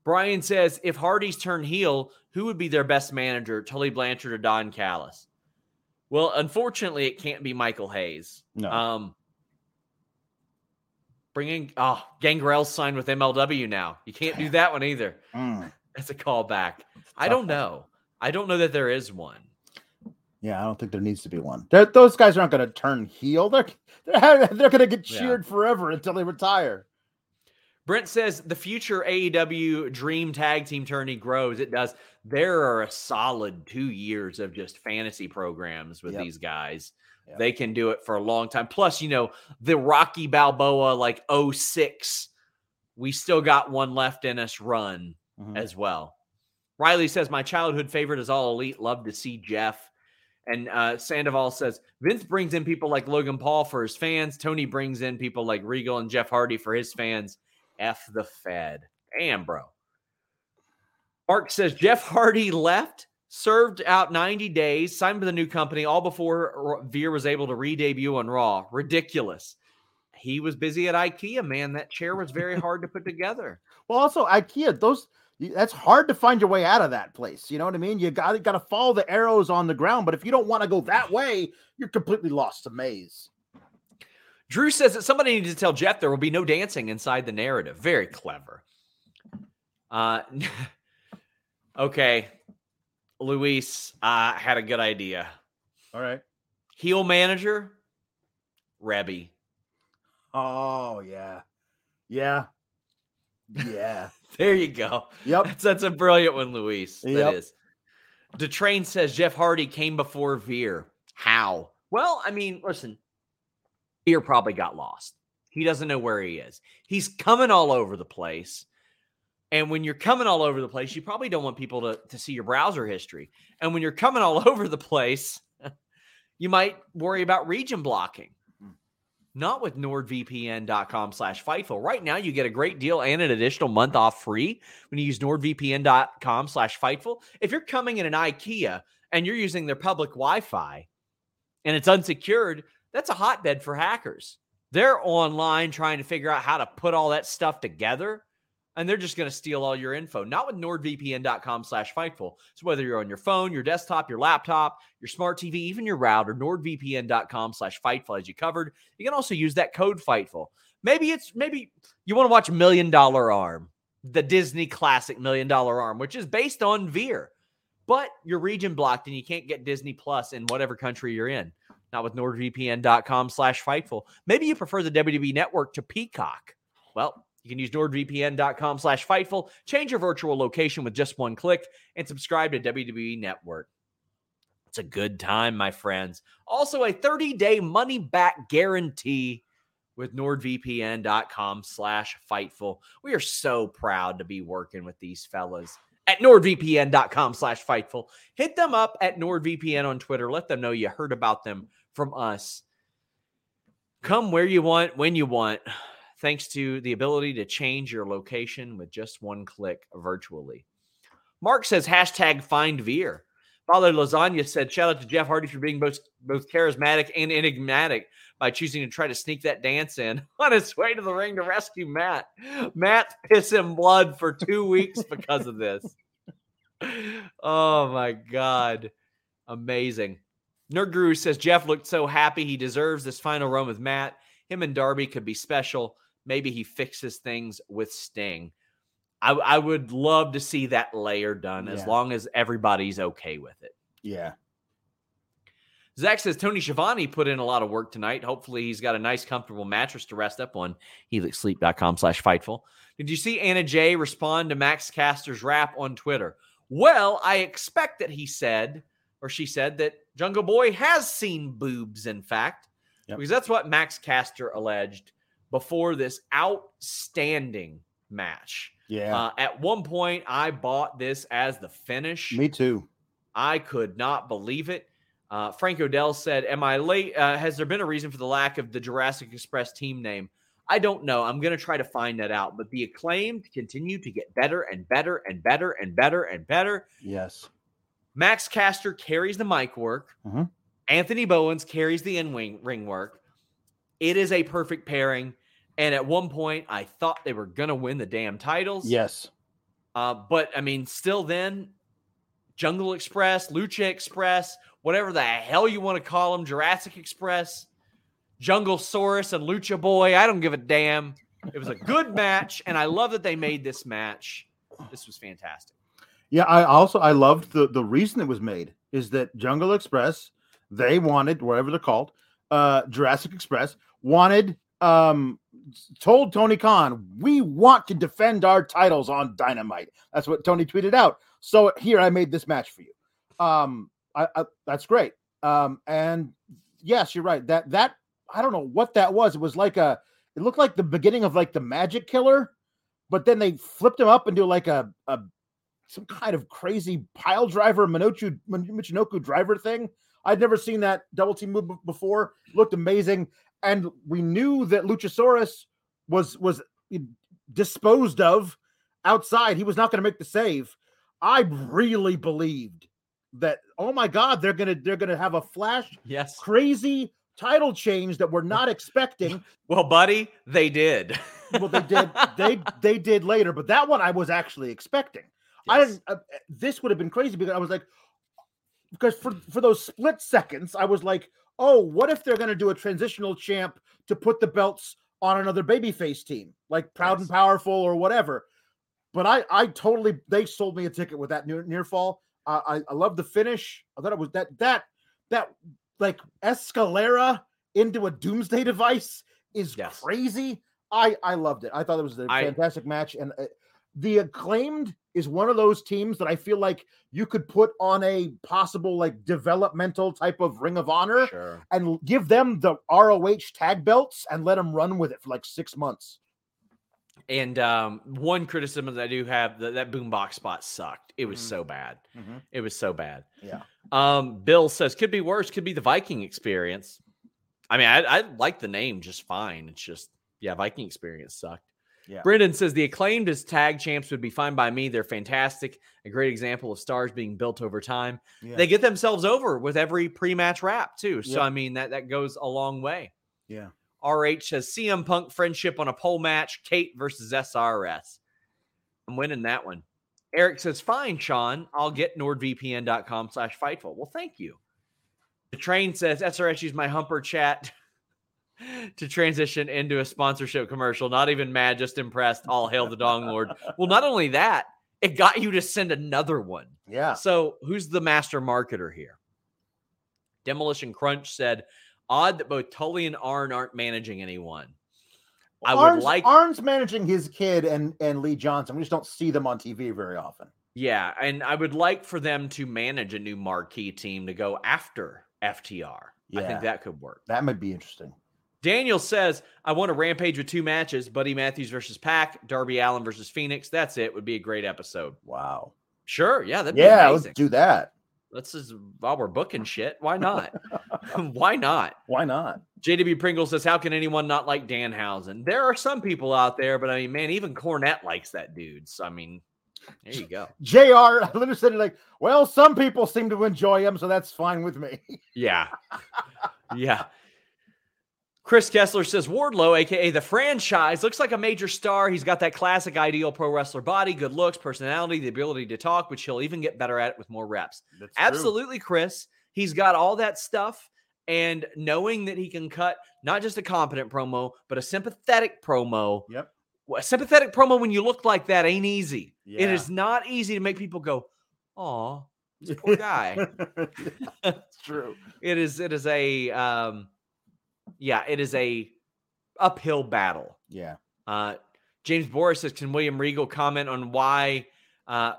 Brian says if Hardy's turn heel, who would be their best manager, Tully Blanchard or Don Callis? Well, unfortunately, it can't be Michael Hayes. No. Um, bringing oh Gangrel's signed with MLW now. You can't do that one either. Mm. That's a callback. I don't know. I don't know that there is one. Yeah, I don't think there needs to be one. They're- those guys aren't going to turn heel. They're they're, they're going to get Yeah. cheered forever until they retire. Brent says the future AEW Dream Tag Team tourney grows. It does. There are a solid two years of just fantasy programs with Yep. these guys. Yep. They can do it for a long time. Plus, you know, the Rocky Balboa like 06, we still got one left in us run Mhm. as well. Riley says, My childhood favorite is All Elite. Love to see Jeff. And uh, Sandoval says, Vince brings in people like Logan Paul for his fans. Tony brings in people like Regal and Jeff Hardy for his fans. F the Fed. Damn, bro. Mark says, Jeff Hardy left, served out 90 days, signed with a new company, all before Veer was able to re debut on Raw. Ridiculous. He was busy at IKEA, man. That chair was very hard to put together. Well, also IKEA, those that's hard to find your way out of that place. You know what I mean? You got got to follow the arrows on the ground, but if you don't want to go that way, you're completely lost to maze. Drew says that somebody needs to tell Jeff there will be no dancing inside the narrative. Very clever. Uh, okay, Luis uh, had a good idea. All right. Heel manager, Reby. Oh yeah, yeah, yeah. There you go. Yep. That's, that's a brilliant one, Luis. That Yep. is. Detrain says Jeff Hardy came before Veer. How? Well, I mean, listen, Probably got lost. He doesn't know where he is. He's coming all over the place. And when you're coming all over the place, you probably don't want people to, to see your browser history. And when you're coming all over the place, you might worry about region blocking. Hmm. Not with nordvpn.com slash Fightful. Right now, you get a great deal and an additional month off free when you use nordvpn.com slash Fightful. If you're coming in an IKEA and you're using their public Wi-Fi and it's unsecured, that's a hotbed for hackers. They're online trying to figure out how to put all that stuff together and they're just going to steal all your info. Not with nordvpn.com slash Fightful. So whether you're on your phone, your desktop, your laptop, your smart TV, even your router, nordvpn.com slash Fightful as you covered. You can also use that code Fightful. Maybe it's maybe you want to watch Million Dollar Arm, the Disney classic Million Dollar Arm, which is based on Veer, but you're region blocked and you can't get Disney Plus in whatever country you're in. Not with nordvpn.com slash Fightful. Maybe you prefer the WWE network to Peacock. Well, you can use nordvpn.com slash Fightful, change your virtual location with just one click, and subscribe to WWE Network. It's a good time, my friends. Also, a 30-day money-back guarantee with nordvpn.com slash Fightful. We are so proud to be working with these fellas at nordvpn.com slash Fightful. Hit them up at NordVPN on Twitter. Let them know you heard about them from us. Come where you want, when you want thanks to the ability to change your location with just one click virtually. Mark says hashtag find Veer. Father Lasagna said, shout out to Jeff Hardy for being both, both charismatic and enigmatic by choosing to try to sneak that dance in on his way to the ring to rescue Matt. Matt's pissing blood for two weeks because of this. oh my god. Amazing. Nerd Guru says Jeff looked so happy he deserves this final run with Matt. Him and Darby could be special. Maybe he fixes things with Sting. I, I would love to see that layer done as long as everybody's okay with it. Yeah. Zach says Tony Schiavone put in a lot of work tonight. Hopefully, he's got a nice, comfortable mattress to rest up on. HelixSleep.com slash Fightful. Did you see Anna Jay respond to Max Caster's rap on Twitter? Well, I expect that he said, or she said, that Jungle Boy has seen boobs, in fact, Yep. because that's what Max Caster alleged before this outstanding match. Yeah. Uh, at one point, I bought this as the finish. Me too. I could not believe it. Uh, Frank Odell said, "Am I late? Uh, has there been a reason for the lack of the Jurassic Express team name? I don't know. I'm going to try to find that out. But the acclaimed continue to get better and better and better and better and better. Yes. Max Caster carries the mic work. Mhm. Anthony Bowens carries the in wing ring work. It is a perfect pairing. And at one point, I thought they were going to win the damn titles. Yes. Uh, but I mean, still then, Jungle Express, Lucha Express, whatever the hell you want to call them, Jurassic Express, Jungle Saurus, and Lucha Boy. I don't give a damn. It was a good match, and I love that they made this match. This was fantastic. Yeah, I also I loved the the reason it was made is that Jungle Express they wanted whatever they're called, uh Jurassic Express wanted um told Tony Khan we want to defend our titles on Dynamite. That's what Tony tweeted out. So here I made this match for you. Um, I, I that's great. Um, and yes, you're right. That that I don't know what that was. It was like a it looked like the beginning of like the Magic Killer, but then they flipped him up into like a a some kind of crazy pile driver Minochu Michinoku driver thing. I'd never seen that double team move before. looked amazing, and we knew that Luchasaurus was was disposed of outside. He was not going to make the save. I really believed that. Oh my God, they're gonna they're gonna have a flash Yes. crazy title change that we're not expecting. Well, buddy, they did. Well, they did they they did later, but that one I was actually expecting. I Yes. didn't. Uh, this would have been crazy because I was like, because for for those split seconds, I was like, oh, what if they're going to do a transitional champ to put the belts on another babyface team, like Proud and Powerful or whatever? But I I totally they sold me a ticket with that near near fall. I I, I love the finish. I thought it was that that that like escalera into a doomsday device is Yes. crazy. I I loved it. I thought it was a fantastic match, and uh, the acclaimed is one of those teams that I feel like you could put on a possible like developmental type of Ring of Honor Sure. and give them the ROH tag belts and let them run with it for like six months. And um, one criticism that I do have that that boombox spot sucked. It was Mhm. so bad. Mhm. It was so bad. Yeah. Um, Bill says could be worse. Could be the Viking experience. I mean, I, I like the name just fine. It's just yeah, Viking experience sucked. Yeah. Brendan says the acclaimed as tag champs would be fine by me. They're fantastic. A great example of stars being built over time. Yeah. They get themselves over with every pre-match rap too. So Yep. I mean that that goes a long way. Yeah. RH says CM Punk friendship on a pole match, Kate versus SRS. I'm winning that one. Eric says, fine, Sean. I'll get nordvpn.com slash fightful. Well, thank you. The train says SRS used my humper chat to transition into a sponsorship commercial. Not even mad, just impressed. All hail the Dong Lord. Well, not only that, it got you to send another one. Yeah. So who's the master marketer here? Demolition Crunch said, odd that both Tully and Arn aren't managing anyone. I would Arn's, like- Arn's managing his kid and and Lee Johnson. We just don't see them on TV very often. Yeah, and I would like for them to manage a new marquee team to go after FTR. I think that could work. That might be interesting. Daniel says, I want a rampage with two matches Buddy Matthews versus PAC, Darby Allin versus Fenix. That's it. Would be a great episode. Wow. Sure. Yeah, that'd be Yeah, let's do that. Let's just, while we're booking shit, why not? why not? Why not? JW Pringle says, How can anyone not like Danhausen? There are some people out there, but I mean, man, even Cornette likes that dude. So, I mean, there you go. Jr. I literally said like, well, some people seem to enjoy him, so that's fine with me. Yeah. Yeah. Chris Kessler says Wardlow, aka the franchise, looks like a major star. He's got that classic ideal pro wrestler body, good looks, personality, the ability to talk, which he'll even get better at with more reps. That's Absolutely, Chris. He's got all that stuff. And knowing that he can cut not just a competent promo, but a sympathetic promo. Yep. A sympathetic promo when you look like that ain't easy. It Yeah. is not easy to make people go, "Oh, this poor guy." That's true. it is. It is a. Um, yeah, it is a uphill battle. Yeah. Uh, James Boris says, "Can William Regal comment on why, uh,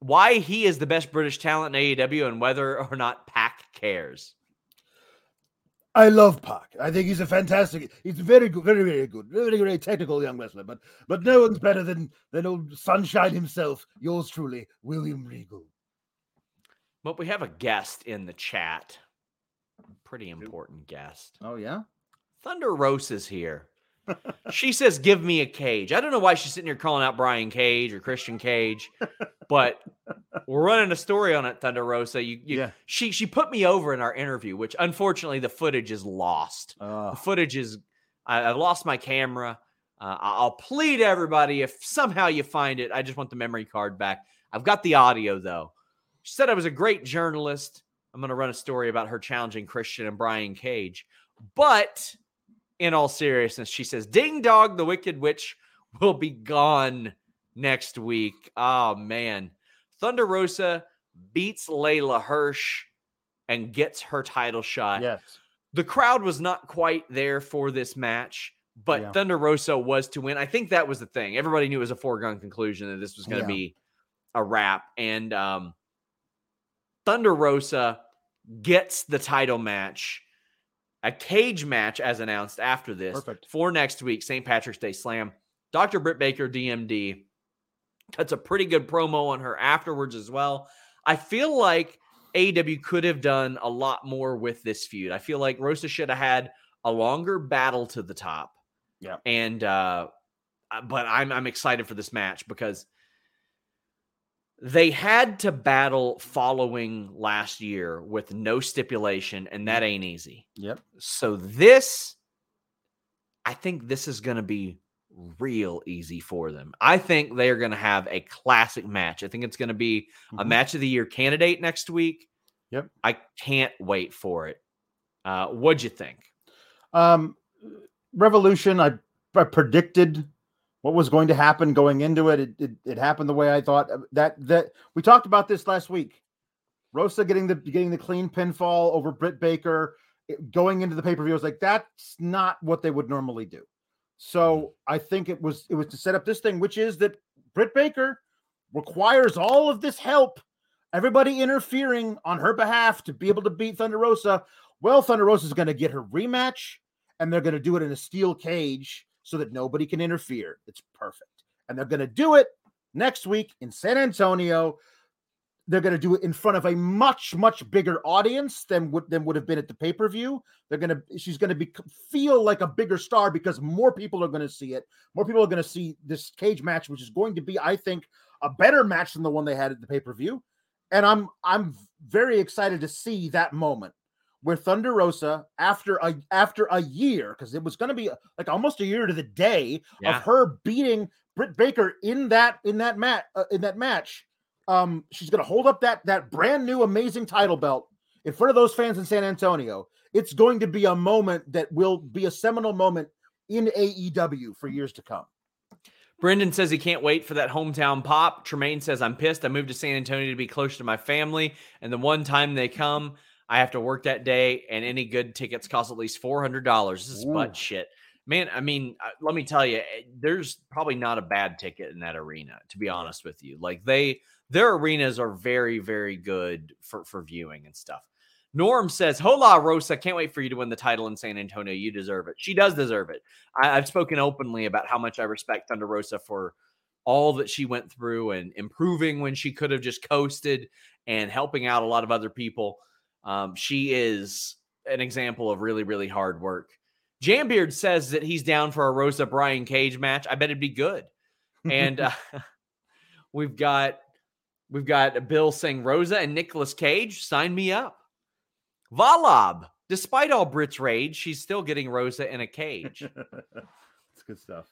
why he is the best British talent in AEW and whether or not Pac cares?" I love Pac. I think he's a fantastic. He's very good, very very good, very very technical young wrestler. But but no one's better than than old Sunshine himself. Yours truly, William Regal. But we have a guest in the chat. Pretty important guest. Oh yeah. Thunder Rosa is here. she says, "Give me a cage." I don't know why she's sitting here calling out Brian Cage or Christian Cage, but we're running a story on it, Thunder Rosa. You, you Yeah. she she put me over in our interview, which unfortunately the footage is lost. The Uh, footage is I, I've lost my camera. Uh, I'll plead everybody if somehow you find it. I just want the memory card back. I've got the audio though. She said I was a great journalist. I'm going to run a story about her challenging Christian and Brian Cage. But in all seriousness, she says, Ding Dog, the Wicked Witch will be gone next week. Oh, man. Thunder Rosa beats Leyla Hirsch and gets her title shot. yes. The crowd was not quite there for this match, but Yeah. Thunder Rosa was to win. I think that was the thing. Everybody knew it was a foregone conclusion that this was going to Yeah. be a wrap. And um, Thunder Rosa gets the title match, a cage match as announced after this Perfect. for next week, St. Patrick's Day Slam. Dr. Britt Baker, DMD, cuts a pretty good promo on her afterwards as well. I feel like AEW could have done a lot more with this feud. I feel like Rosa should have had a longer battle to the top. Yeah. And uh uh, but I'm I'm excited for this match because they had to battle following last year with no stipulation and that ain't easy. Yep. So this I think this is going to be real easy for them. I think they are going to have a classic match. I think it's going to be a Mhm. match of the year candidate next week. Yep. I can't wait for it. Uh, what'd you think? Um, Revolution. I, I predicted what was going to happen going into it. It, it. it happened the way I thought. Uh, That that we talked about this last week. Rosa getting the getting the clean pinfall over Britt Baker, it- going into the pay per view. I was like, that's not what they would normally do. So I think it was it was to set up this thing, which is that Britt Baker requires all of this help, everybody interfering on her behalf to be able to beat Thunder Rosa. Well, Thunder Rosa is going to get her rematch, and they're going to do it in a steel cage so that nobody can interfere. It's perfect. And they're going to do it next week in San Antonio. They're going to do it in front of a much, much bigger audience than would than would have been at the pay per view. They're going to she's going to be feel like a bigger star because more people are going to see it. More people are going to see this cage match, which is going to be, I think, a better match than the one they had at the pay per view. And I'm I'm very excited to see that moment where Thunder Rosa, after a after a year, because it was going to be like almost a year to the day Yeah. of her beating Britt Baker in that in that mat uh, in that match. Um, she's going to hold up that that brand new amazing title belt in front of those fans in San Antonio. It's going to be a moment that will be a seminal moment in AEW for years to come. Brendan says he can't wait for that hometown pop. Tremaine says, I'm pissed. I moved to San Antonio to be closer to my family. And the one time they come, I have to work that day, and any good tickets cost at least $400. This is Ooh. butt shit. Man, I mean, uh, let me tell you, eh, there's probably not a bad ticket in that arena, to be honest with you. Like they, their arenas are very, very good for, for viewing and stuff. Norm says, Hola, Rosa. Can't wait for you to win the title in San Antonio. You deserve it. She does deserve it. I, I've spoken openly about how much I respect Thunder Rosa for all that she went through and improving when she could have just coasted and helping out a lot of other people. Um, she is an example of really, really hard work. Jambeard says that he's down for a Rosa Brian Cage match. I bet it'd be good. And uh, we've got we've got Bill saying Rosa and Nicolas Cage. Sign me up. Valab Despite all Britt's rage, she's still getting Rosa in a cage. It's good stuff.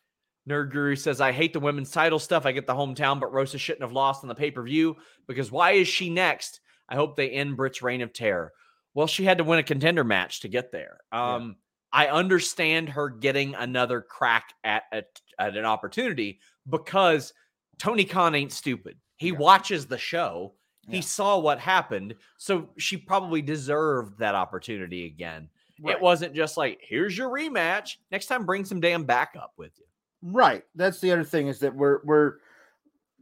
Nerd Guru says, I hate the women's title stuff. I get the hometown, but Rosa shouldn't have lost on the pay per view because why is she next? I hope they end Britt's reign of terror. Well, she had to win a contender match to get there. Um, I understand her getting another crack at, at, at an opportunity because Tony Khan ain't stupid. He Yeah. watches the show. He Yeah. saw what happened. So she probably deserved that opportunity again. Right. It wasn't just like, here's your rematch. Next time, bring some damn backup with you. Right. That's the other thing is that we're we're.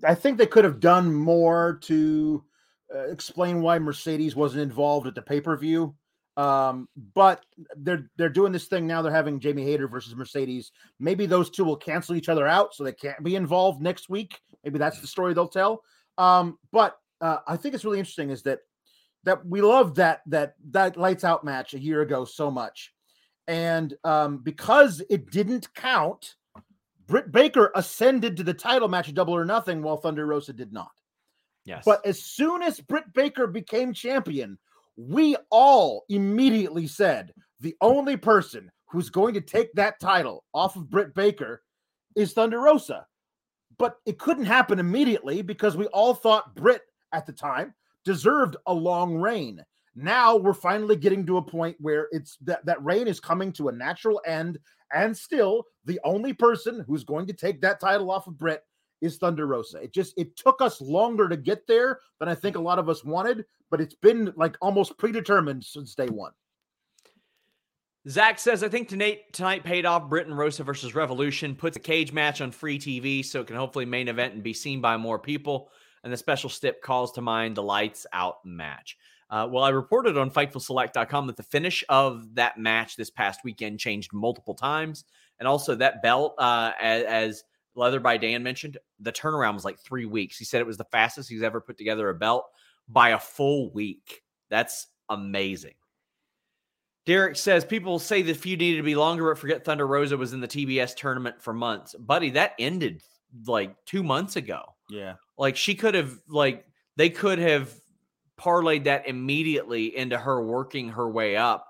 I think they could have done more to uh, explain why Mercedes wasn't involved at the pay per view. Um, but they're they're doing this thing now. They're having Jamie Hayter versus Mercedes. Maybe those two will cancel each other out, so they can't be involved next week. Maybe that's the story they'll tell. Um, but uh, I think it's really interesting is that that we loved that that that lights out match a year ago so much, and um, because it didn't count. Britt Baker ascended to the title match at Double or Nothing, while Thunder Rosa did not. Yes. But as soon as Britt Baker became champion, we all immediately said the only person who's going to take that title off of Britt Baker is Thunder Rosa. But it couldn't happen immediately because we all thought Britt at the time deserved a long reign. Now we're finally getting to a point where it's that that reign is coming to a natural end, and still the only person who's going to take that title off of Britt is Thunder Rosa. It just it took us longer to get there than I think a lot of us wanted, but it's been like almost predetermined since day one. Zach says, I think tonight tonight paid off. Britt and Rosa versus Revolution puts a cage match on free TV so it can hopefully main event and be seen by more people. And the special stip calls to mind the lights out match. Uh, well, I reported on FightfulSelect.com that the finish of that match this past weekend changed multiple times. And also that belt, uh, as, as Leather by Dan mentioned, the turnaround was like three weeks. He said it was the fastest he's ever put together a belt by a full week. That's amazing. Derek says people say the feud needed to be longer, but forget Thunder Rosa was in the TBS tournament for months. Buddy, that ended like two months ago. Yeah. Like she could have, like, they could have parlayed that immediately into her working her way up.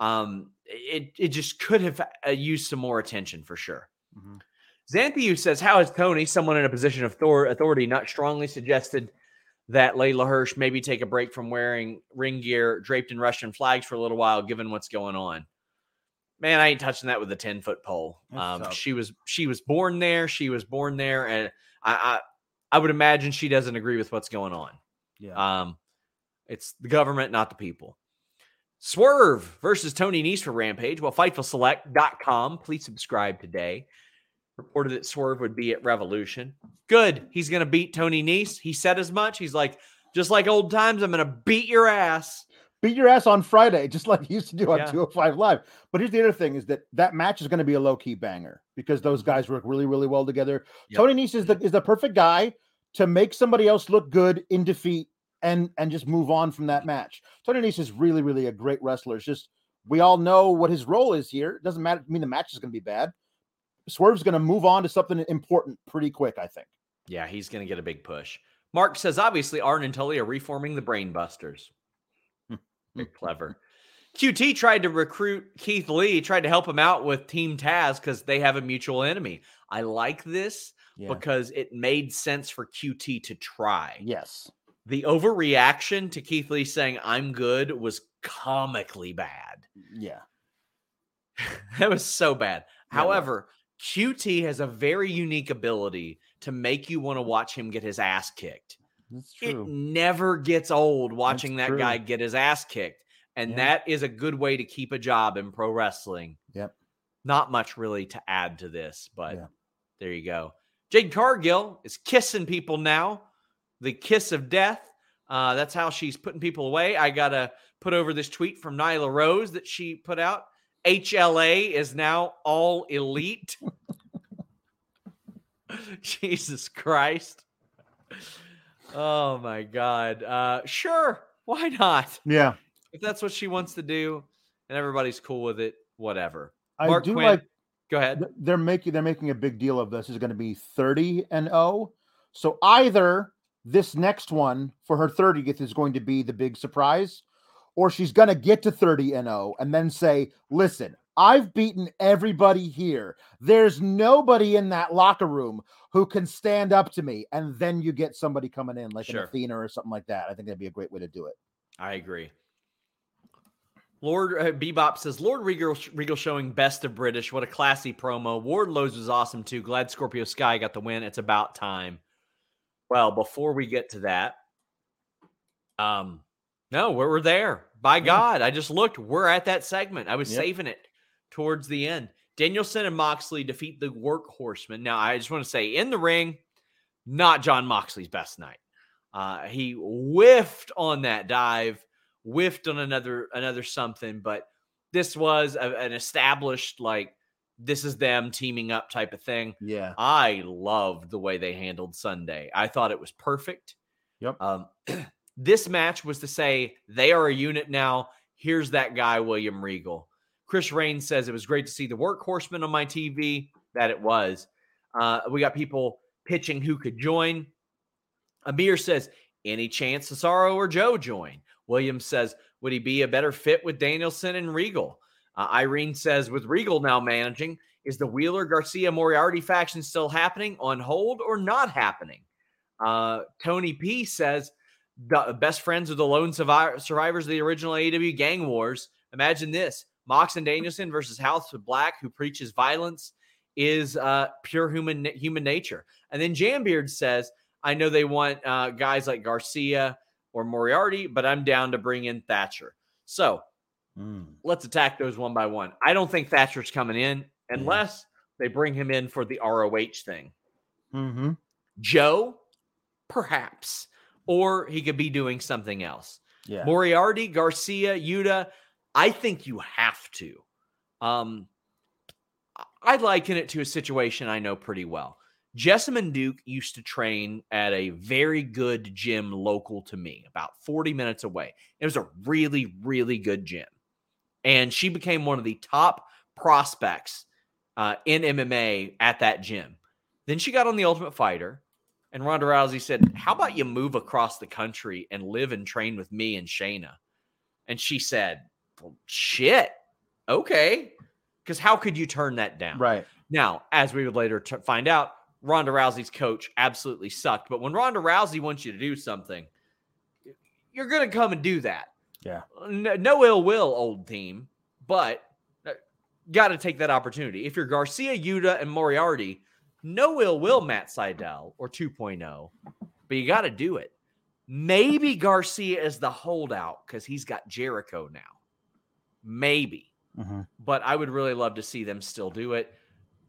Um, it it just could have uh, used some more attention for sure. Mhm. Xanthiu says, How is Tony, someone in a position of thor- authority, not strongly suggested that Leyla Hirsch maybe take a break from wearing ring gear draped in Russian flags for a little while, given what's going on? Man, I ain't touching that with a 10 foot pole. Um, she was she was born there. She was born there. And I, I I would imagine she doesn't agree with what's going on. Yeah. Um, it's the government, not the people. Swerve versus Tony Nese for Rampage. Well, FightfulSelect.com. Please subscribe today. Reported that Swerve would be at Revolution. Good. He's going to beat Tony Nese. He said as much. He's like, just like old times, I'm going to beat your ass. Beat your ass on Friday, just like he used to do on Yeah. 205 Live. But here's the other thing: is that that match is going to be a low key banger because those mm-hmm. guys work really, really well together. Yep. Tony Nese is the is the perfect guy to make somebody else look good in defeat and and just move on from that match. Tony Nese is really, really a great wrestler. It's just we all know what his role is here. It doesn't matter. I mean, the match is going to be bad. Swerve's going to move on to something important pretty quick, I think. Yeah, he's going to get a big push. Mark says, obviously, Arn and Tully are reforming the Brainbusters. Hmm. Very clever. QT tried to recruit Keith Lee, tried to help him out with Team Taz because they have a mutual enemy. I like this because it made sense for QT to try. Yes. The overreaction to Keith Lee saying, I'm good, was comically bad. Yeah. that was so bad. Yeah. However, QT has a very unique ability to make you want to watch him get his ass kicked. That's It never gets old watching that true. guy get his ass kicked. And Yeah. that is a good way to keep a job in pro wrestling. Yep. Not much really to add to this, but Yeah. there you go. Jade Cargill is kissing people now. The kiss of death. Uh, that's how she's putting people away. I got to put over this tweet from Nyla Rose that she put out. HLA is now all elite. Jesus Christ. Oh my God. Uh, sure. Why not? Yeah. If that's what she wants to do and everybody's cool with it, whatever. I Mark do Quinn, like Go ahead. they're making they're making a big deal of this is going to be 30 and 0 so either this next one for her 30th is going to be the big surprise or she's going to get to 30 and 0 and then say, listen, I've beaten everybody here. There's nobody in that locker room who can stand up to me. And then you get somebody coming in like Sure. an Athena or something like that. I think that'd be a great way to do it. I agree. Lord uh, Bebop says Lord Regal, Regal showing best of British. What a classy promo. Wardlow's was awesome too. Glad Scorpio Sky got the win. It's about time. Well, before we get to that, um, no, we're, we're there. By God, I just looked. We're at that segment. I was Yep. saving it towards the end. Danielson and Moxley defeat the Workhorsemen. Now, I just want to say, in the ring, not Jon Moxley's best night. Uh, he whiffed on that dive, whiffed on another another something, but this was a- an established like this is them teaming up type of thing. Yeah. I loved the way they handled Sunday. I thought it was perfect. Yep. Um, this match was to say they are a unit now. Here's that guy, William Regal. Chris Rain says it was great to see the workhorseman on my TV. That it was. Uh, we got people pitching who could join. Amir says, any chance Cesaro or Joe join? Williams says, would he be a better fit with Danielson and Regal? Uh, Irene says, with Regal now managing, is the Wheeler Garcia Moriarty faction still happening, on hold, or not happening? Uh, Tony P says, the best friends of the lone survi- survivors of the original AEW Gang Wars. Imagine this Mox and Danielson versus House of Black, who preaches violence, is uh, pure human human nature. And then Jambeard says, I know they want uh, guys like Garcia or Moriarty, but I'm down to bring in Thatcher. So Mm. let's attack those one by one. I don't think Thatcher's coming in unless they bring him in for the ROH thing. Mm-hmm. Joe, perhaps, or he could be doing something else. Yeah. Moriarty, Garcia, Yuta, I think you have to. Um, I- liken it to a situation I know pretty well. Jessamyn Duke used to train at a very good gym local to me, about 40 minutes away. It was a really, really good gym. And she became one of the top prospects uh, in MMA at that gym. Then she got on the Ultimate Fighter, and Ronda Rousey said, How about you move across the country and live and train with me and Shayna? And she said, well, Shit. Okay. Because how could you turn that down? Right. Now, as we would later t- find out, Ronda Rousey's coach absolutely sucked. But when Ronda Rousey wants you to do something, you're going to come and do that. Yeah. No, no ill will, old team, but uh, got to take that opportunity. If you're Garcia, Yuta, and Moriarty, no ill will, Matt Sydal or 2.0, but you got to do it. Maybe Garcia is the holdout because he's got Jericho now. Maybe Mm-hmm. but I would really love to see them still do it.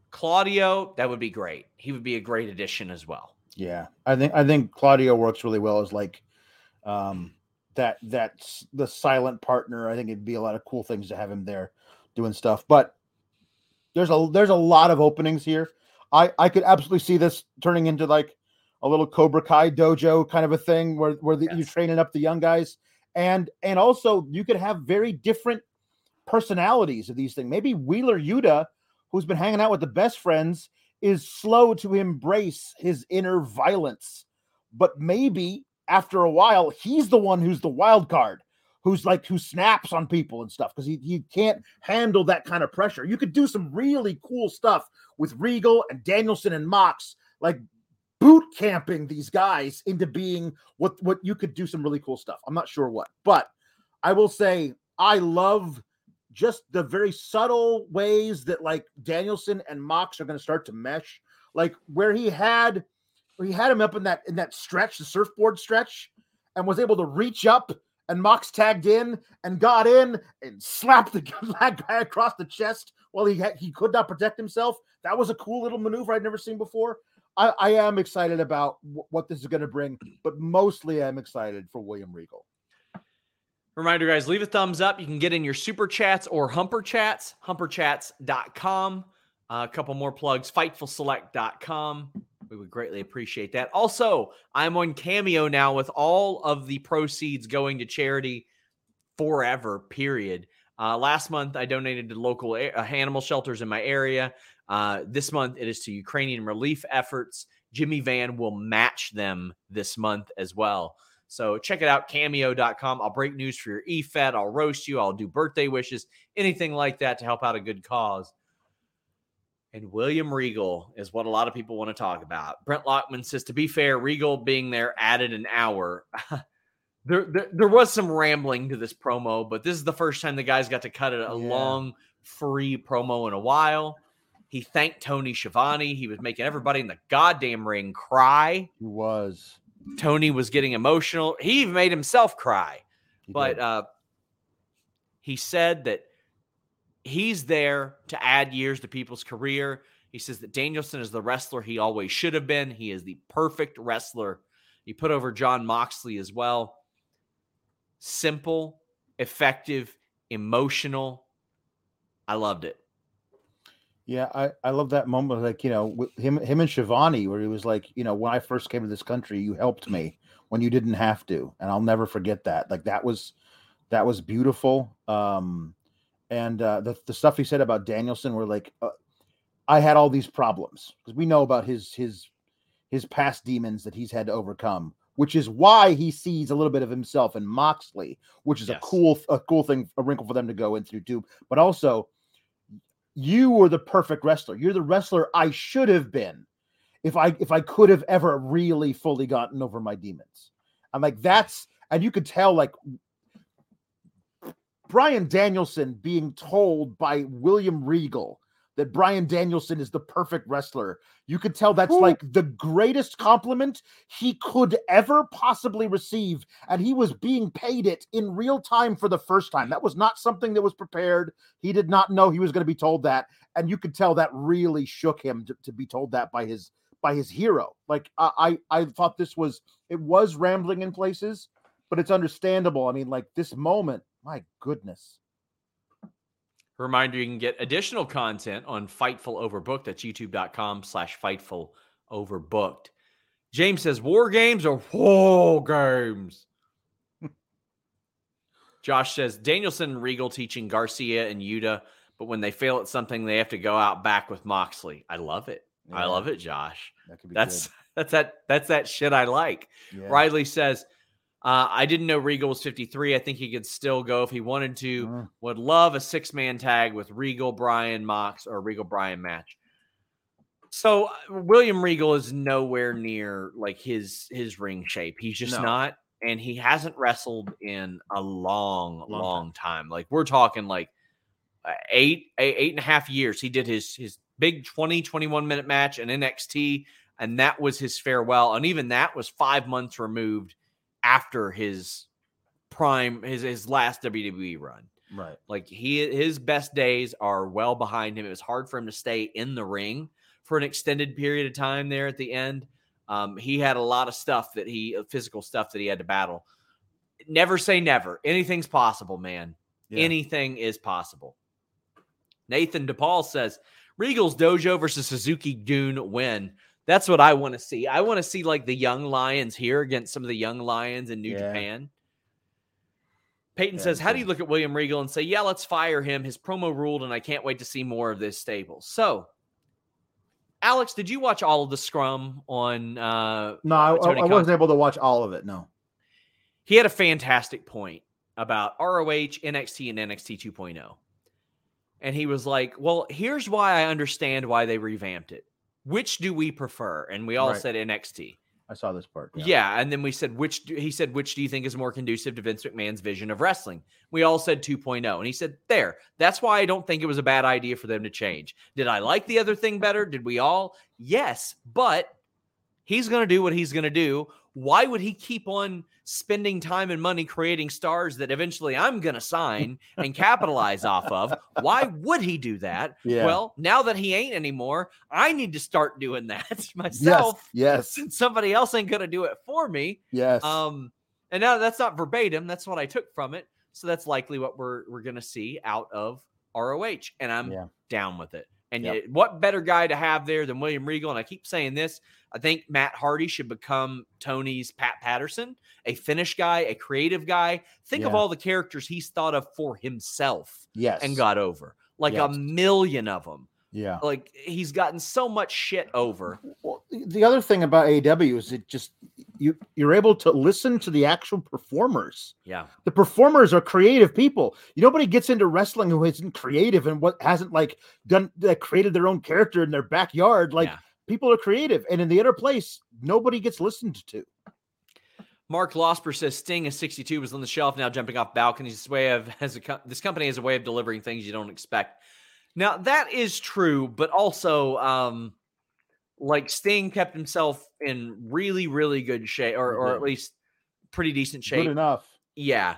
Claudio, that would be great. He would be a great addition as well. Yeah, I think I think Claudio works really well as like um that that's the silent partner. I think it'd be a lot of cool things to have him there doing stuff. But there's a there's a lot of openings here. I I could absolutely see this turning into like a little Cobra Kai dojo kind of a thing where where the, you're training up the young guys and and also you could have very different personalities of these things. Maybe Wheeler Yuta, who's been hanging out with the best friends, is slow to embrace his inner violence. But maybe after a while, he's the one who's the wild card, who's like who snaps on people and stuff because he, he can't handle that kind of pressure. You could do some really cool stuff with Regal and Danielson and Mox, like boot camping these guys into being what what you could do some really cool stuff. I'm not sure what, but I will say I love just the very subtle ways that like Danielson and Mox are going to start to mesh. Like where he had where he had him up in that in that stretch, the surfboard stretch, and was able to reach up and Mox tagged in and got in and slapped the guy across the chest while he had, he could not protect himself. That was a cool little maneuver I'd never seen before. I, I am excited about w- what this is going to bring, but mostly I'm excited for William Regal. Reminder, guys, leave a thumbs up. You can get in your super chats or humper chats, humperchats.com. Uh, a couple more plugs, fightfulselect.com. We would greatly appreciate that. Also, I'm on Cameo now with all of the proceeds going to charity forever, period. Uh, last month, I donated to local a- uh, animal shelters in my area. Uh, this month, it is to Ukrainian relief efforts. Jimmy Van will match them this month as well. So check it out, cameo.com. I'll break news for your e-fed. I'll roast you. I'll do birthday wishes, anything like that to help out a good cause. And William Regal is what a lot of people want to talk about. Brent Lockman says, to be fair, Regal being there added an hour. there, there, there was some rambling to this promo, but this is the first time the guys got to cut it a Yeah. long, free promo in a while. He thanked Tony Schiavone. He was making everybody in the goddamn ring cry. He was. Tony was getting emotional. He even made himself cry. He But uh, he said that he's there to add years to people's career. He says that Danielson is the wrestler he always should have been. He is the perfect wrestler. He put over Jon Moxley as well. Simple, effective, emotional. I loved it. Yeah, I, I love that moment. Like you know, him him and Schiavone, where he was like, you know, when I first came to this country, you helped me when you didn't have to, and I'll never forget that. Like that was that was beautiful. Um, and uh, the the stuff he said about Danielson, were like, uh, I had all these problems because we know about his his his past demons that he's had to overcome, which is why he sees a little bit of himself in Moxley, which is Yes. a cool a cool thing, a wrinkle for them to go into too. But also, you were the perfect wrestler. You're the wrestler I should have been if I if I could have ever really fully gotten over my demons. I'm like that's and you could tell like Bryan Danielson being told by William Regal that Bryan Danielson is the perfect wrestler. You could tell that's Ooh. like the greatest compliment he could ever possibly receive. And he was being paid it in real time for the first time. That was not something that was prepared. He did not know he was going to be told that. And you could tell that really shook him to, to be told that by his by his hero. Like I, I I thought this was it was rambling in places, but it's understandable. I mean, like this moment, my goodness. Reminder, you can get additional content on Fightful Overbooked. That's youtube.com slash Fightful Overbooked. James says, war games or war games? Josh says, Danielson and Regal teaching Garcia and Yuta, but when they fail at something, they have to go out back with Moxley. I love it. I love it, Josh. That could be That's that's that that's that shit I like. Yeah. Riley says, uh, I didn't know Regal was 53. I think he could still go if he wanted to. Mm. Would love a six man tag with Regal, Brian, Mox, or Regal, Brian match. So uh, William Regal is nowhere near like his his ring shape. He's just No. not, and he hasn't wrestled in a long, Long long, time. Like we're talking like uh, eight, eight, eight and a half years. He did his his big 20, 21 minute match in NXT, and that was his farewell. And even that was five months removed after his prime, his his last WWE run. Right. Like he his best days are well behind him. It was hard for him to stay in the ring for an extended period of time there at the end. Um, he had a lot of stuff that he uh, physical stuff that he had to battle. Never say never. Anything's possible, man. Yeah. Anything is possible. Nathan DePaul says Regal's Dojo versus Suzuki-gun win. That's what I want to see. I want to see like the young lions here against some of the young lions in New Yeah. Japan. Peyton Yeah, says, How do you look at William Regal and say, Yeah, let's fire him? His promo ruled, and I can't wait to see more of this stable. So, Alex, did you watch all of the scrum on uh No, I, I, I wasn't able to watch all of it. No. he had a fantastic point about ROH, NXT, and NXT 2.0. And he was like, Well, here's why I understand why they revamped it. Which do we prefer? And we all Right. said NXT. I saw this part. Yeah. And then we said, which do, he said, which do you think is more conducive to Vince McMahon's vision of wrestling? We all said 2.0. And he said, there, that's why I don't think it was a bad idea for them to change. Did I like the other thing better? Did we all? Yes. But he's going to do what he's going to do. Why would he keep on spending time and money creating stars that eventually I'm going to sign and capitalize off of? Why would he do that? Yeah. Well, now that he ain't anymore, I need to start doing that myself Yes. since somebody else ain't gonna do it for me. Yes. Um, and now that's not verbatim. That's what I took from it. So that's likely what we're we're gonna see out of ROH, and I'm Yeah. down with it. And Yep. yet, what better guy to have there than William Regal? And I keep saying this. I think Matt Hardy should become Tony's Pat Patterson, a finish guy, a creative guy. Think of all the characters he's thought of for himself yes. and got over, like Yes. a million of them. Yeah. Like he's gotten so much shit over. Well, the other thing about AW is it just you you're able to listen to the actual performers. Yeah. The performers are creative people. Nobody gets into wrestling who isn't creative and what hasn't like done that created their own character in their backyard. Like Yeah. people are creative, and in the inner place, nobody gets listened to. Mark Losper says Sting is 62 was on the shelf now jumping off balconies. This way of has a co- this company has a way of delivering things you don't expect. Now that is true, but also um like Sting kept himself in really really good shape or or at mm-hmm. least pretty decent Good shape. enough. Yeah.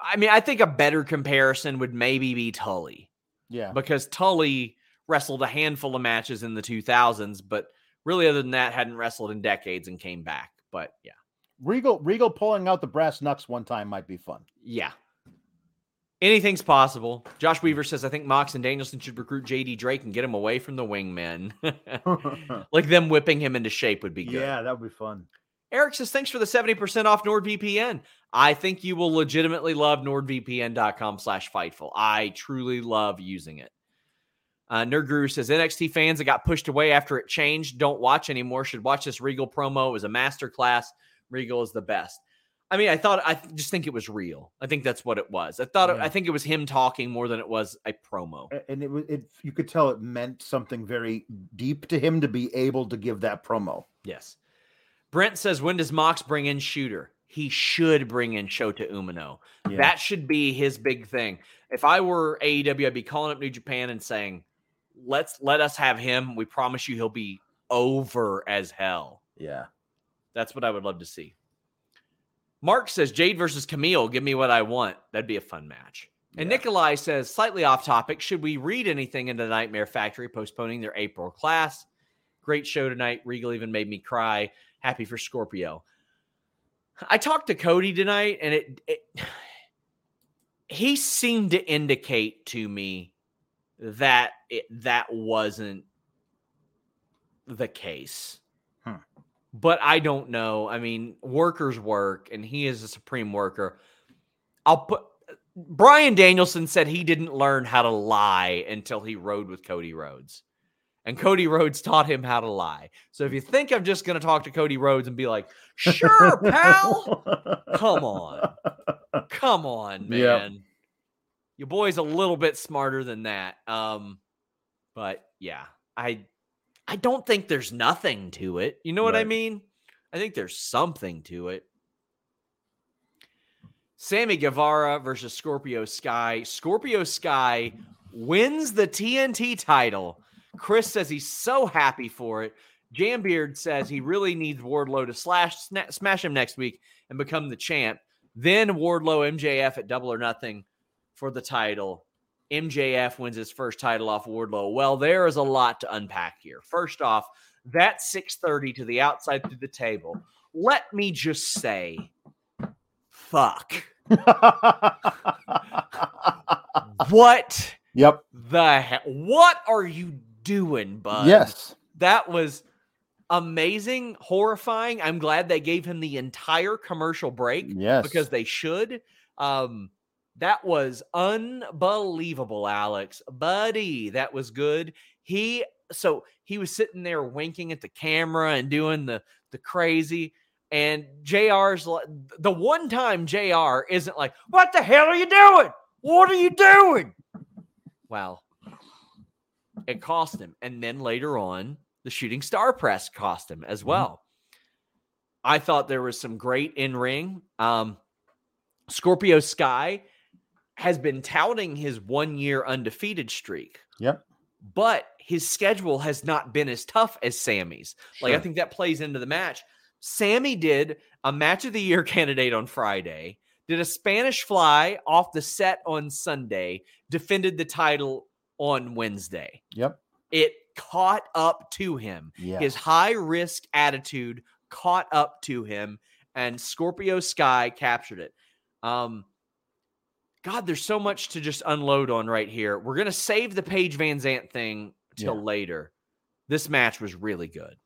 I mean, I think a better comparison would maybe be Tully Yeah. because Tully wrestled a handful of matches in the 2000s, but really other than that hadn't wrestled in decades and came back. But yeah. Regal Regal pulling out the brass knucks one time might be fun. Yeah. Anything's possible. Josh Weaver says, I think Mox and Danielson should recruit JD Drake and get him away from the wingmen. like them whipping him into shape would be good. yeah, that would be fun. Eric says, thanks for the 70% off NordVPN. I think you will legitimately love nordvpn.com slash fightful. I truly love using it. Uh, Nerd Guru says NXT fans that got pushed away after it changed don't watch anymore. Should watch this Regal promo. It was a masterclass. Regal is the best. I mean, I thought I just think it was real. I think that's what it was. I thought it, Yeah. I think it was him talking more than it was a promo. And it was it you could tell it meant something very deep to him to be able to give that promo. Yes. Brent says, when does Mox bring in Shota? He should bring in Shota Umino. Yeah. That should be his big thing. If I were AEW, I'd be calling up New Japan and saying, "Let's let us have him. We promise you, he'll be over as hell." yeah. That's what I would love to see. Mark says Jade versus Kamille. Give me what I want. That'd be a fun match. And Nikolai says, slightly off topic, should we read anything into the Nightmare Factory postponing their April class? Great show tonight. Regal even made me cry. Happy for Scorpio. I talked to Cody tonight, and it, it he seemed to indicate to me that it, that wasn't the case. But I don't know. I mean, workers work, and he is a supreme worker. I'll put Bryan Danielson said he didn't learn how to lie until he rode with Cody Rhodes. And Cody Rhodes taught him how to lie. So if you think I'm just going to talk to Cody Rhodes and be like, sure, pal, come on. Come on, man. Yep. Your boy's a little bit smarter than that. Um, but yeah, I I don't think there's nothing to it. You know what I mean? I think there's something to it. Sammy Guevara versus Scorpio Sky. Scorpio Sky wins the TNT title. Chris says he's so happy for it. Jambeard says he really needs Wardlow to slash sna- smash him next week and become the champ. Then Wardlow MJF at Double or Nothing for the title. MJF wins his first title off Wardlow. Well, there is a lot to unpack here. First off, that 630 to the outside through the table. Let me just say, fuck. What yep. the heck? What are you doing, bud? yes. That was amazing, horrifying. I'm glad they gave him the entire commercial break Yes. because they should. Um, that was unbelievable, Alex. Buddy, that was good. He so he was sitting there winking at the camera and doing the the crazy. And JR's like the one time JR isn't like, what the hell are you doing? What are you doing? Well, it cost him. And then later on, the shooting star press cost him as well. I thought there was some great in ring. Um, Scorpio Sky has been touting his one year undefeated streak. Yep. But his schedule has not been as tough as Sammy's. Like, I think that plays into the match. Sammy did a match of the year candidate on Friday, did a Spanish fly off the set on Sunday, defended the title on Wednesday. Yep. It caught up to him. Yeah. His high risk attitude caught up to him, and Scorpio Sky captured it. Um, God, there's so much to just unload on right here. We're gonna save the Paige Van Zant thing till Yeah. later. This match was really good.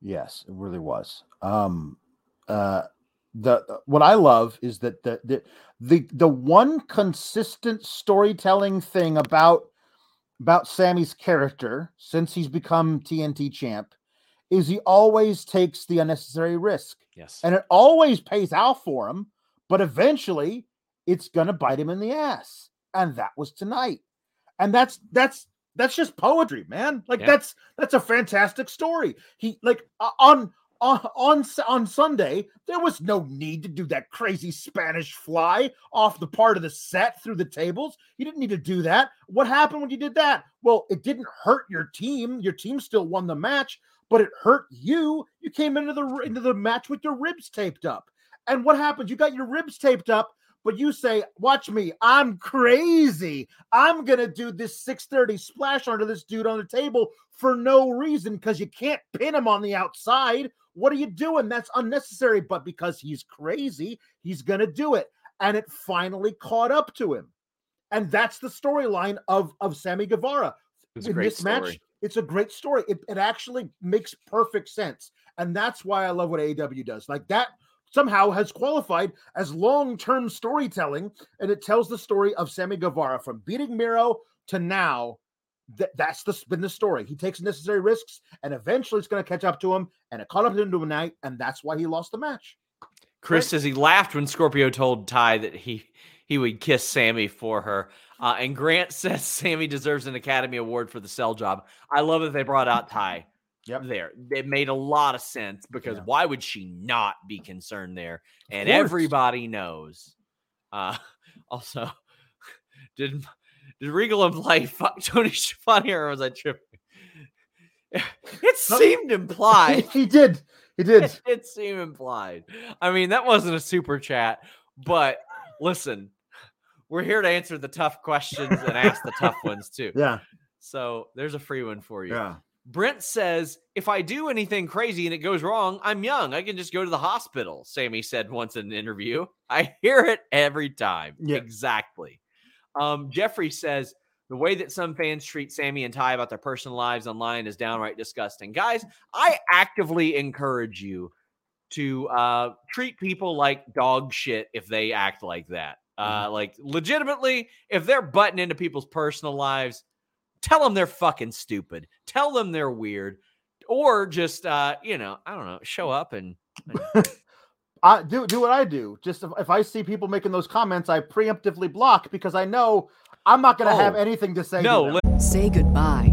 Yes, it really was. Um uh the what I love is that the the the, the one consistent storytelling thing about about Sammy's character since he's become TNT champ is he always takes the unnecessary risk. Yes. And it always pays out for him, but eventually it's gonna bite him in the ass. And that was tonight. And that's that's that's just poetry, man. Like Yeah. that's that's a fantastic story. He like uh, on on on on Sunday, there was no need to do that crazy Spanish fly off the part of the set through the tables. You didn't need to do that. What happened when you did that? Well, it didn't hurt your team. Your team still won the match, but it hurt you. You came into the into the match with your ribs taped up. And what happens? You got your ribs taped up, but you say, "Watch me, I'm crazy. I'm gonna do this 630 splash onto this dude on the table for no reason because you can't pin him on the outside. What are you doing? That's unnecessary. But because he's crazy, he's gonna do it, and it finally caught up to him. And that's the storyline of of Sammy Guevara It's a in great this match. story. It's a great story. It, it actually makes perfect sense. And that's why I love what AEW does. Like that somehow has qualified as long-term storytelling. And it tells the story of Sammy Guevara from beating Miro to now. That, that's the, been the story. He takes necessary risks and eventually it's going to catch up to him. And it caught up to him tonight. And that's why he lost the match. Chris Right. says he laughed when Scorpio told Tay that he he would kiss Sammy for her. Uh, and Grant says Sammy deserves an Academy Award for the sell job. I love that they brought out Tay Yep. there. It made a lot of sense because Yeah. why would she not be concerned there? And everybody knows. Uh, also, did did Regal imply fuck Tony Schiavone or was I tripping? It seemed implied. he did. He did. It did seem implied. I mean, that wasn't a super chat, but listen, we're here to answer the tough questions and ask the tough ones too. Yeah. So there's a free one for you. Yeah. Brent says, if I do anything crazy and it goes wrong, I'm young. I can just go to the hospital. Sammy said once in an interview. I hear it every time. Yeah. Exactly. Um, Jeffrey says, the way that some fans treat Sammy and Tay about their personal lives online is downright disgusting. Guys, I actively encourage you to uh, treat people like dog shit if they act like that. Uh, like, legitimately, if they're butting into people's personal lives, tell them they're fucking stupid. Tell them they're weird. Or just, uh, you know, I don't know, show up and I do do what I do. Just if, if I see people making those comments, I preemptively block because I know I'm not going to have Oh, anything to say. to no, them. li- Say goodbye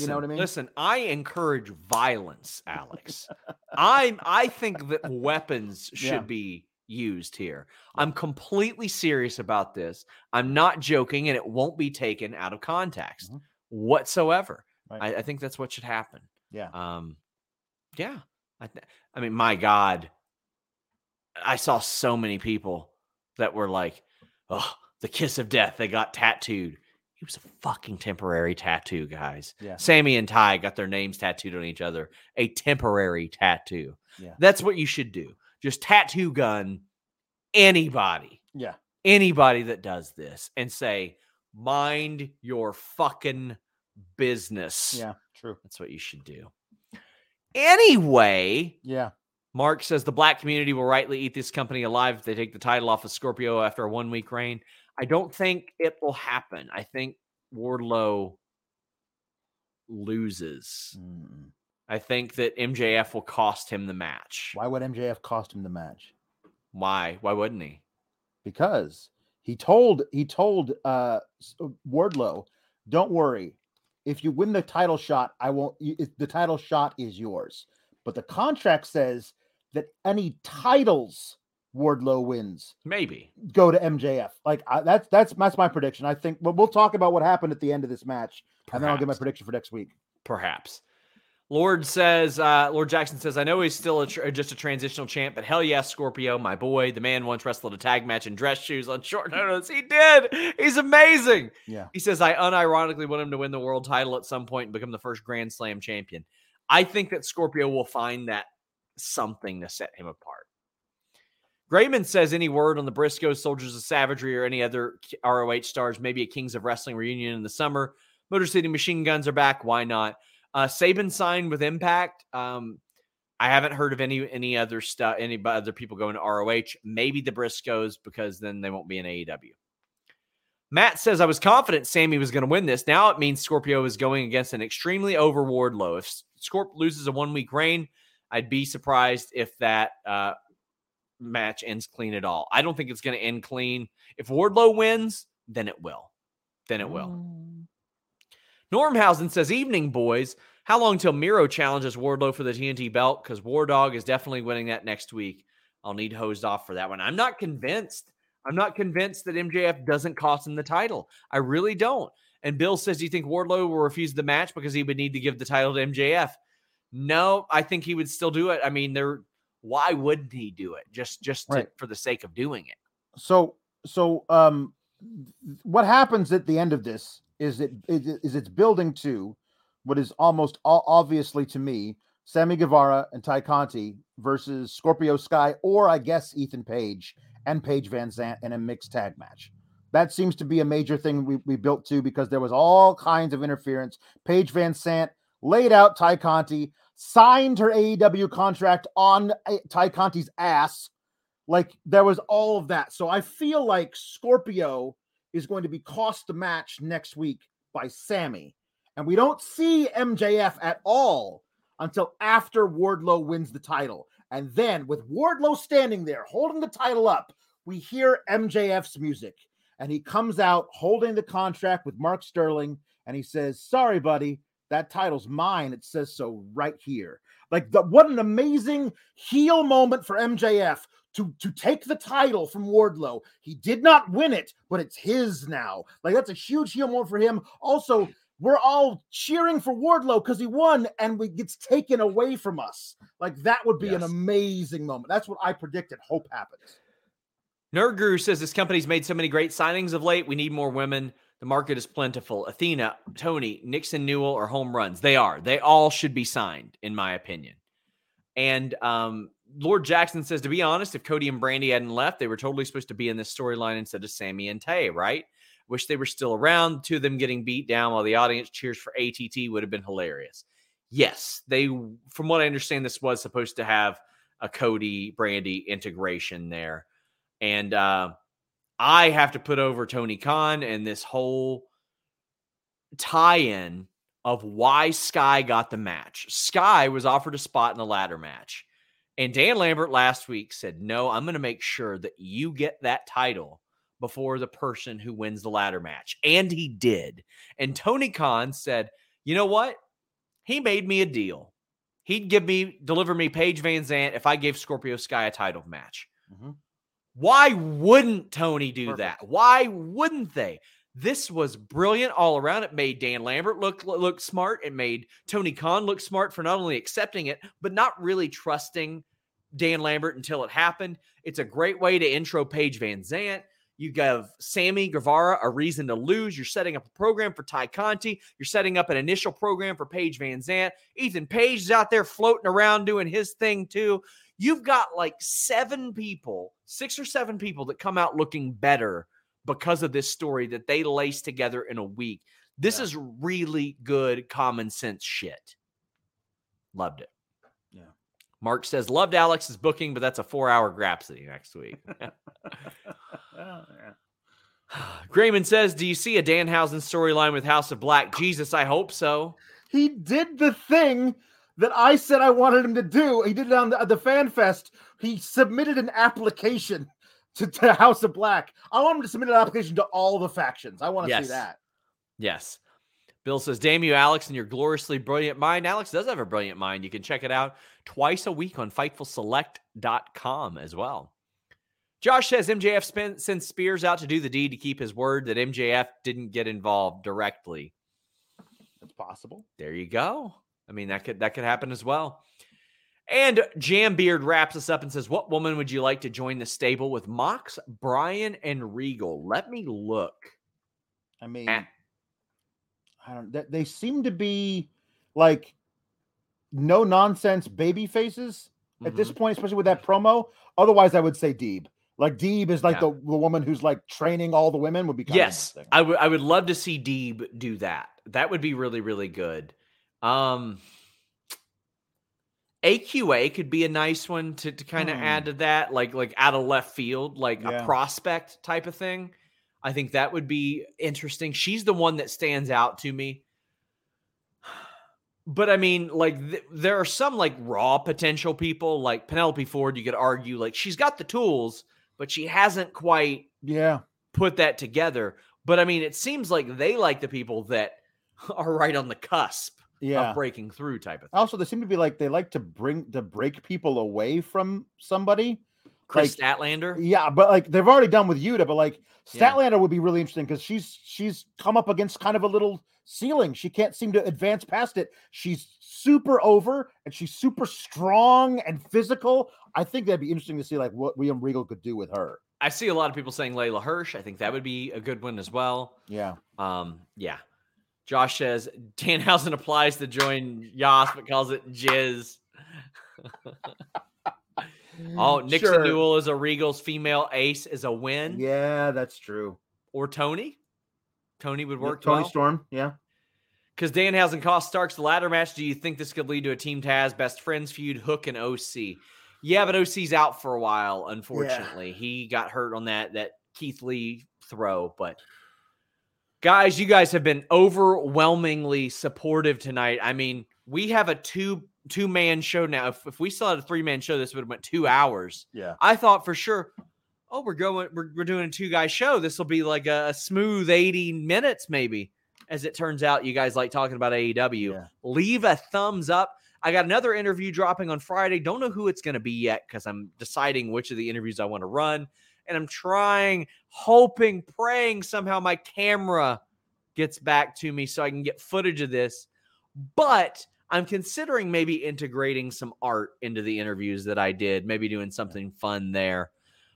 You know what I mean? Listen, I encourage violence, Alex. I'm I think that weapons should Yeah. be used here. I'm completely serious about this. I'm not joking, and it won't be taken out of context Mhm. whatsoever. Right. I, I think that's what should happen. Yeah. Um, yeah. I, th- I mean, my God, I saw so many people that were like, "Oh, the kiss of death." They got tattooed. It was a fucking temporary tattoo, guys. Yeah. Sammy and Tay got their names tattooed on each other. A temporary tattoo. Yeah. That's what you should do. Just tattoo gun anybody, Yeah. anybody that does this, and say, "Mind your fucking business." Yeah. True. That's what you should do. Anyway, Yeah. Mark says the black community will rightly eat this company alive if they take the title off of Scorpio after a one week reign. I don't think it will happen. I think Wardlow loses. Mm-mm. I think that MJF will cost him the match. Why would MJF cost him the match? Why? Why wouldn't he? Because he told he told uh uh, Wardlow, "Don't worry, if you win the title shot, I won't. The title shot is yours." but the contract says that any titles Wardlow wins Maybe. go to MJF. Like I, that's that's that's my prediction. I think. But we'll talk about what happened at the end of this match, and then I'll give my prediction for next week. Perhaps. Lord says, uh, Lord Jackson says, I know he's still a tr- just a transitional champ, but hell yes, Scorpio, my boy. The man once wrestled a tag match in dress shoes on short notice. He did. He's amazing. Yeah. He says, I unironically want him to win the world title at some point and become the first Grand Slam champion. I think that Scorpio will find that something to set him apart. Grayman says, any word on the Briscoes, Soldiers of Savagery, or any other ROH stars, maybe a Kings of Wrestling reunion in the summer? Motor City Machine Guns are back. Why not? Uh, Sabin signed with Impact. Um, I haven't heard of any any other stuff, any other people going to ROH. Maybe the Briscoes because then they won't be in AEW. Matt says I was confident Sammy was going to win this. Now it means Scorpio is going against an extremely over Wardlow. If Scorp loses a one week reign, I'd be surprised if that uh, match ends clean at all. I don't think it's going to end clean. If Wardlow wins, then it will. Then it will. Mm. Normhausen says, Evening, boys. How long till Miro challenges Wardlow for the TNT belt? Because War Dog is definitely winning that next week. I'll need hosed off for that one. I'm not convinced. I'm not convinced that MJF doesn't cost him the title. I really don't. And Bill says, Do you think Wardlow will refuse the match because he would need to give the title to MJF? No, I think he would still do it. I mean, there why wouldn't he do it? Just just to- Right. for the sake of doing it. So so um what happens at the end of this is it is, it- is building to what is almost obviously to me Sammy Guevara and Tay Conti versus Scorpio Sky or I guess Ethan Page and Paige Van Zant in a mixed tag match. That seems to be a major thing we, we built to because there was all kinds of interference. Paige Van Zant laid out Tay Conti, signed her AEW contract on uh, Tay Conti's ass. Like there was all of that. So I feel like Scorpio is going to be cost the match next week by Sammy. And we don't see MJF at all until after Wardlow wins the title. And then with Wardlow standing there holding the title up, we hear MJF's music. And he comes out holding the contract with Mark Sterling and he says, Sorry, buddy, that title's mine. It says so right here. Like, the, what an amazing heel moment for MJF to, to take the title from Wardlow. He did not win it, but it's his now. Like, that's a huge heel moment for him. Also, we're all cheering for Wardlow because he won and it gets taken away from us. Like, that would be an amazing moment. That's what I predicted. Hope happens. Nerd Guru says this company's made so many great signings of late. We need more women. The market is plentiful. Athena, Toni, Nixon Newell are home runs. They are. They all should be signed, in my opinion. And um, Lord Jackson says, to be honest, if Cody and Brandi hadn't left, they were totally supposed to be in this storyline instead of Sammy and Tay, right? Wish they were still around. Two of them getting beat down while the audience cheers for ATT would have been hilarious. Yes, they, from what I understand, this was supposed to have a Cody Brandi integration there. And uh, I have to put over Tony Khan and this whole tie in of why Sky got the match. Sky was offered a spot in the ladder match. And Dan Lambert last week said, No, I'm going to make sure that you get that title before the person who wins the ladder match. And he did. And Tony Khan said, You know what? He made me a deal. He'd give me, deliver me Paige Van Zant if I gave Scorpio Sky a title match. Mhm. Why wouldn't Tony do Perfect. that? Why wouldn't they? This was brilliant all around. It made Dan Lambert look look smart. It made Tony Khan look smart for not only accepting it, but not really trusting Dan Lambert until it happened. It's a great way to intro Paige Van Zant. You give Sammy Guevara a reason to lose. You're setting up a program for Tay Conti. You're setting up an initial program for Paige Van Zant. Ethan Page is out there floating around doing his thing too. You've got like seven people, six or seven people that come out looking better because of this story that they lace together in a week. This Yeah. is really good common sense shit. Loved it. Yeah. Mark says, loved Alex's booking, but that's a four hour Grapsody next week. Grayman says, Do you see a Danhausen storyline with House of Black? Jesus, I hope so. He did the thing that I said I wanted him to do. He did it on the, the Fan Fest. He submitted an application to, to House of Black. I want him to submit an application to all the factions. I want to Yes. see that. Yes. Bill says, Damn you, Alex, and your gloriously brilliant mind. Alex does have a brilliant mind. You can check it out twice a week on FightfulSelect.com as well. Josh says MJF spent, sent Spears out to do the deed to keep his word that MJF didn't get involved directly. It's possible. There you go. I mean, that could that could happen as well. And Jambeard wraps us up and says, What woman would you like to join the stable with Mox, Bryan, and Regal? Let me look. I mean, at- I don't. They, they seem to be like no nonsense baby faces at this Mhm. point, especially with that promo. Otherwise, I would say Deeb. Like Deeb is like Yeah. the, the woman who's like training all the women would be kind Yes, of. I would I would love to see Deeb do that. That would be really really good. Um AQA could be a nice one to, to kind of Hmm. add to that, like like out of left field, like Yeah. a prospect type of thing. I think that would be interesting. She's the one that stands out to me. But I mean, like th- there are some like raw potential people, like Penelope Ford. You could argue like she's got the tools, but she hasn't quite Yeah. put that together. But I mean, it seems like they like the people that are right on the cusp Yeah. of breaking through type of thing. Also, they seem to be like they like to bring to break people away from somebody. Chris like- Statlander. Yeah, but like they've already done with Yuta, but like Yeah. Statlander would be really interesting because she's she's come up against kind of a little ceiling. She can't seem to advance past it. She's super over and she's super strong and physical. I think that'd be interesting to see like what William Regal could do with her. I see a lot of people saying Leyla Hirsch. I think that would be a good one as well. Yeah. Um, yeah. Josh says Danhausen applies to join Yas, but calls it Jizz. Oh, Nixon Sure. Newell is a Regal's female ace is a win. Yeah, that's true. Or Toni. Toni would work Toni well. Storm. Yeah. Because Danhausen cost Starks the ladder match. Do you think this could lead to a Team Taz best friends feud, Hook and OC? Yeah, but OC's out for a while, unfortunately. He got hurt on that that Keith Lee throw. But guys, you guys have been overwhelmingly supportive tonight. I mean, we have a two two man show now. If, if we still had a three man show, this would have went two hours. Yeah. I thought for sure, oh, we're going, we're, we're doing a two guy show. This will be like a, a smooth 80 minutes, maybe. As it turns out, you guys like talking about AEW. Yeah. Leave a thumbs up. I got another interview dropping on Friday. Don't know who it's going to be yet because I'm deciding which of the interviews I want to run. And I'm trying, hoping, praying somehow my camera gets back to me so I can get footage of this. But I'm considering maybe integrating some art into the interviews that I did, maybe doing something fun there.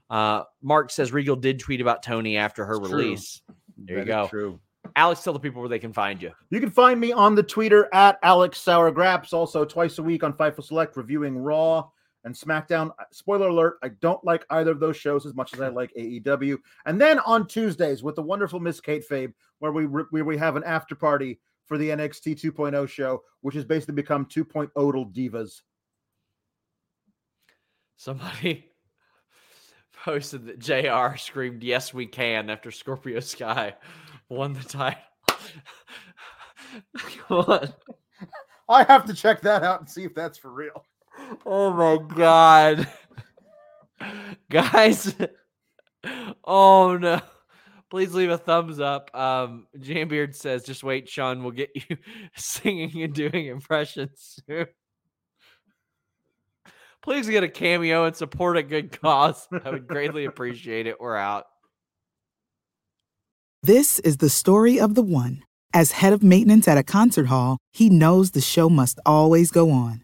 Uh, Mark says Regal did tweet about Toni after her It's true. release. There you go. True. Alex, tell the people where they can find you. You can find me on the Twitter at Alex Sour Graps, also twice a week on Fightful Select, reviewing Raw and SmackDown. Uh, Spoiler alert, I don't like either of those shows as much as I like AEW. And then on Tuesdays with the wonderful Miss Kate Fabe, where we re- where we have an after party for the NXT 2.0 show, which has basically become 2.0 divas. Somebody posted that JR screamed, Yes, we can after Scorpio Sky won the title. Come on. I have to check that out and see if that's for real. Oh my God. Guys. Oh no. Please leave a thumbs up. Um, Jambeard says, just wait, Sean. We'll get you singing and doing impressions soon. Please get a cameo and support a good cause. I would greatly appreciate it. We're out. This is the story of the one. As head of maintenance at a concert hall, he knows the show must always go on.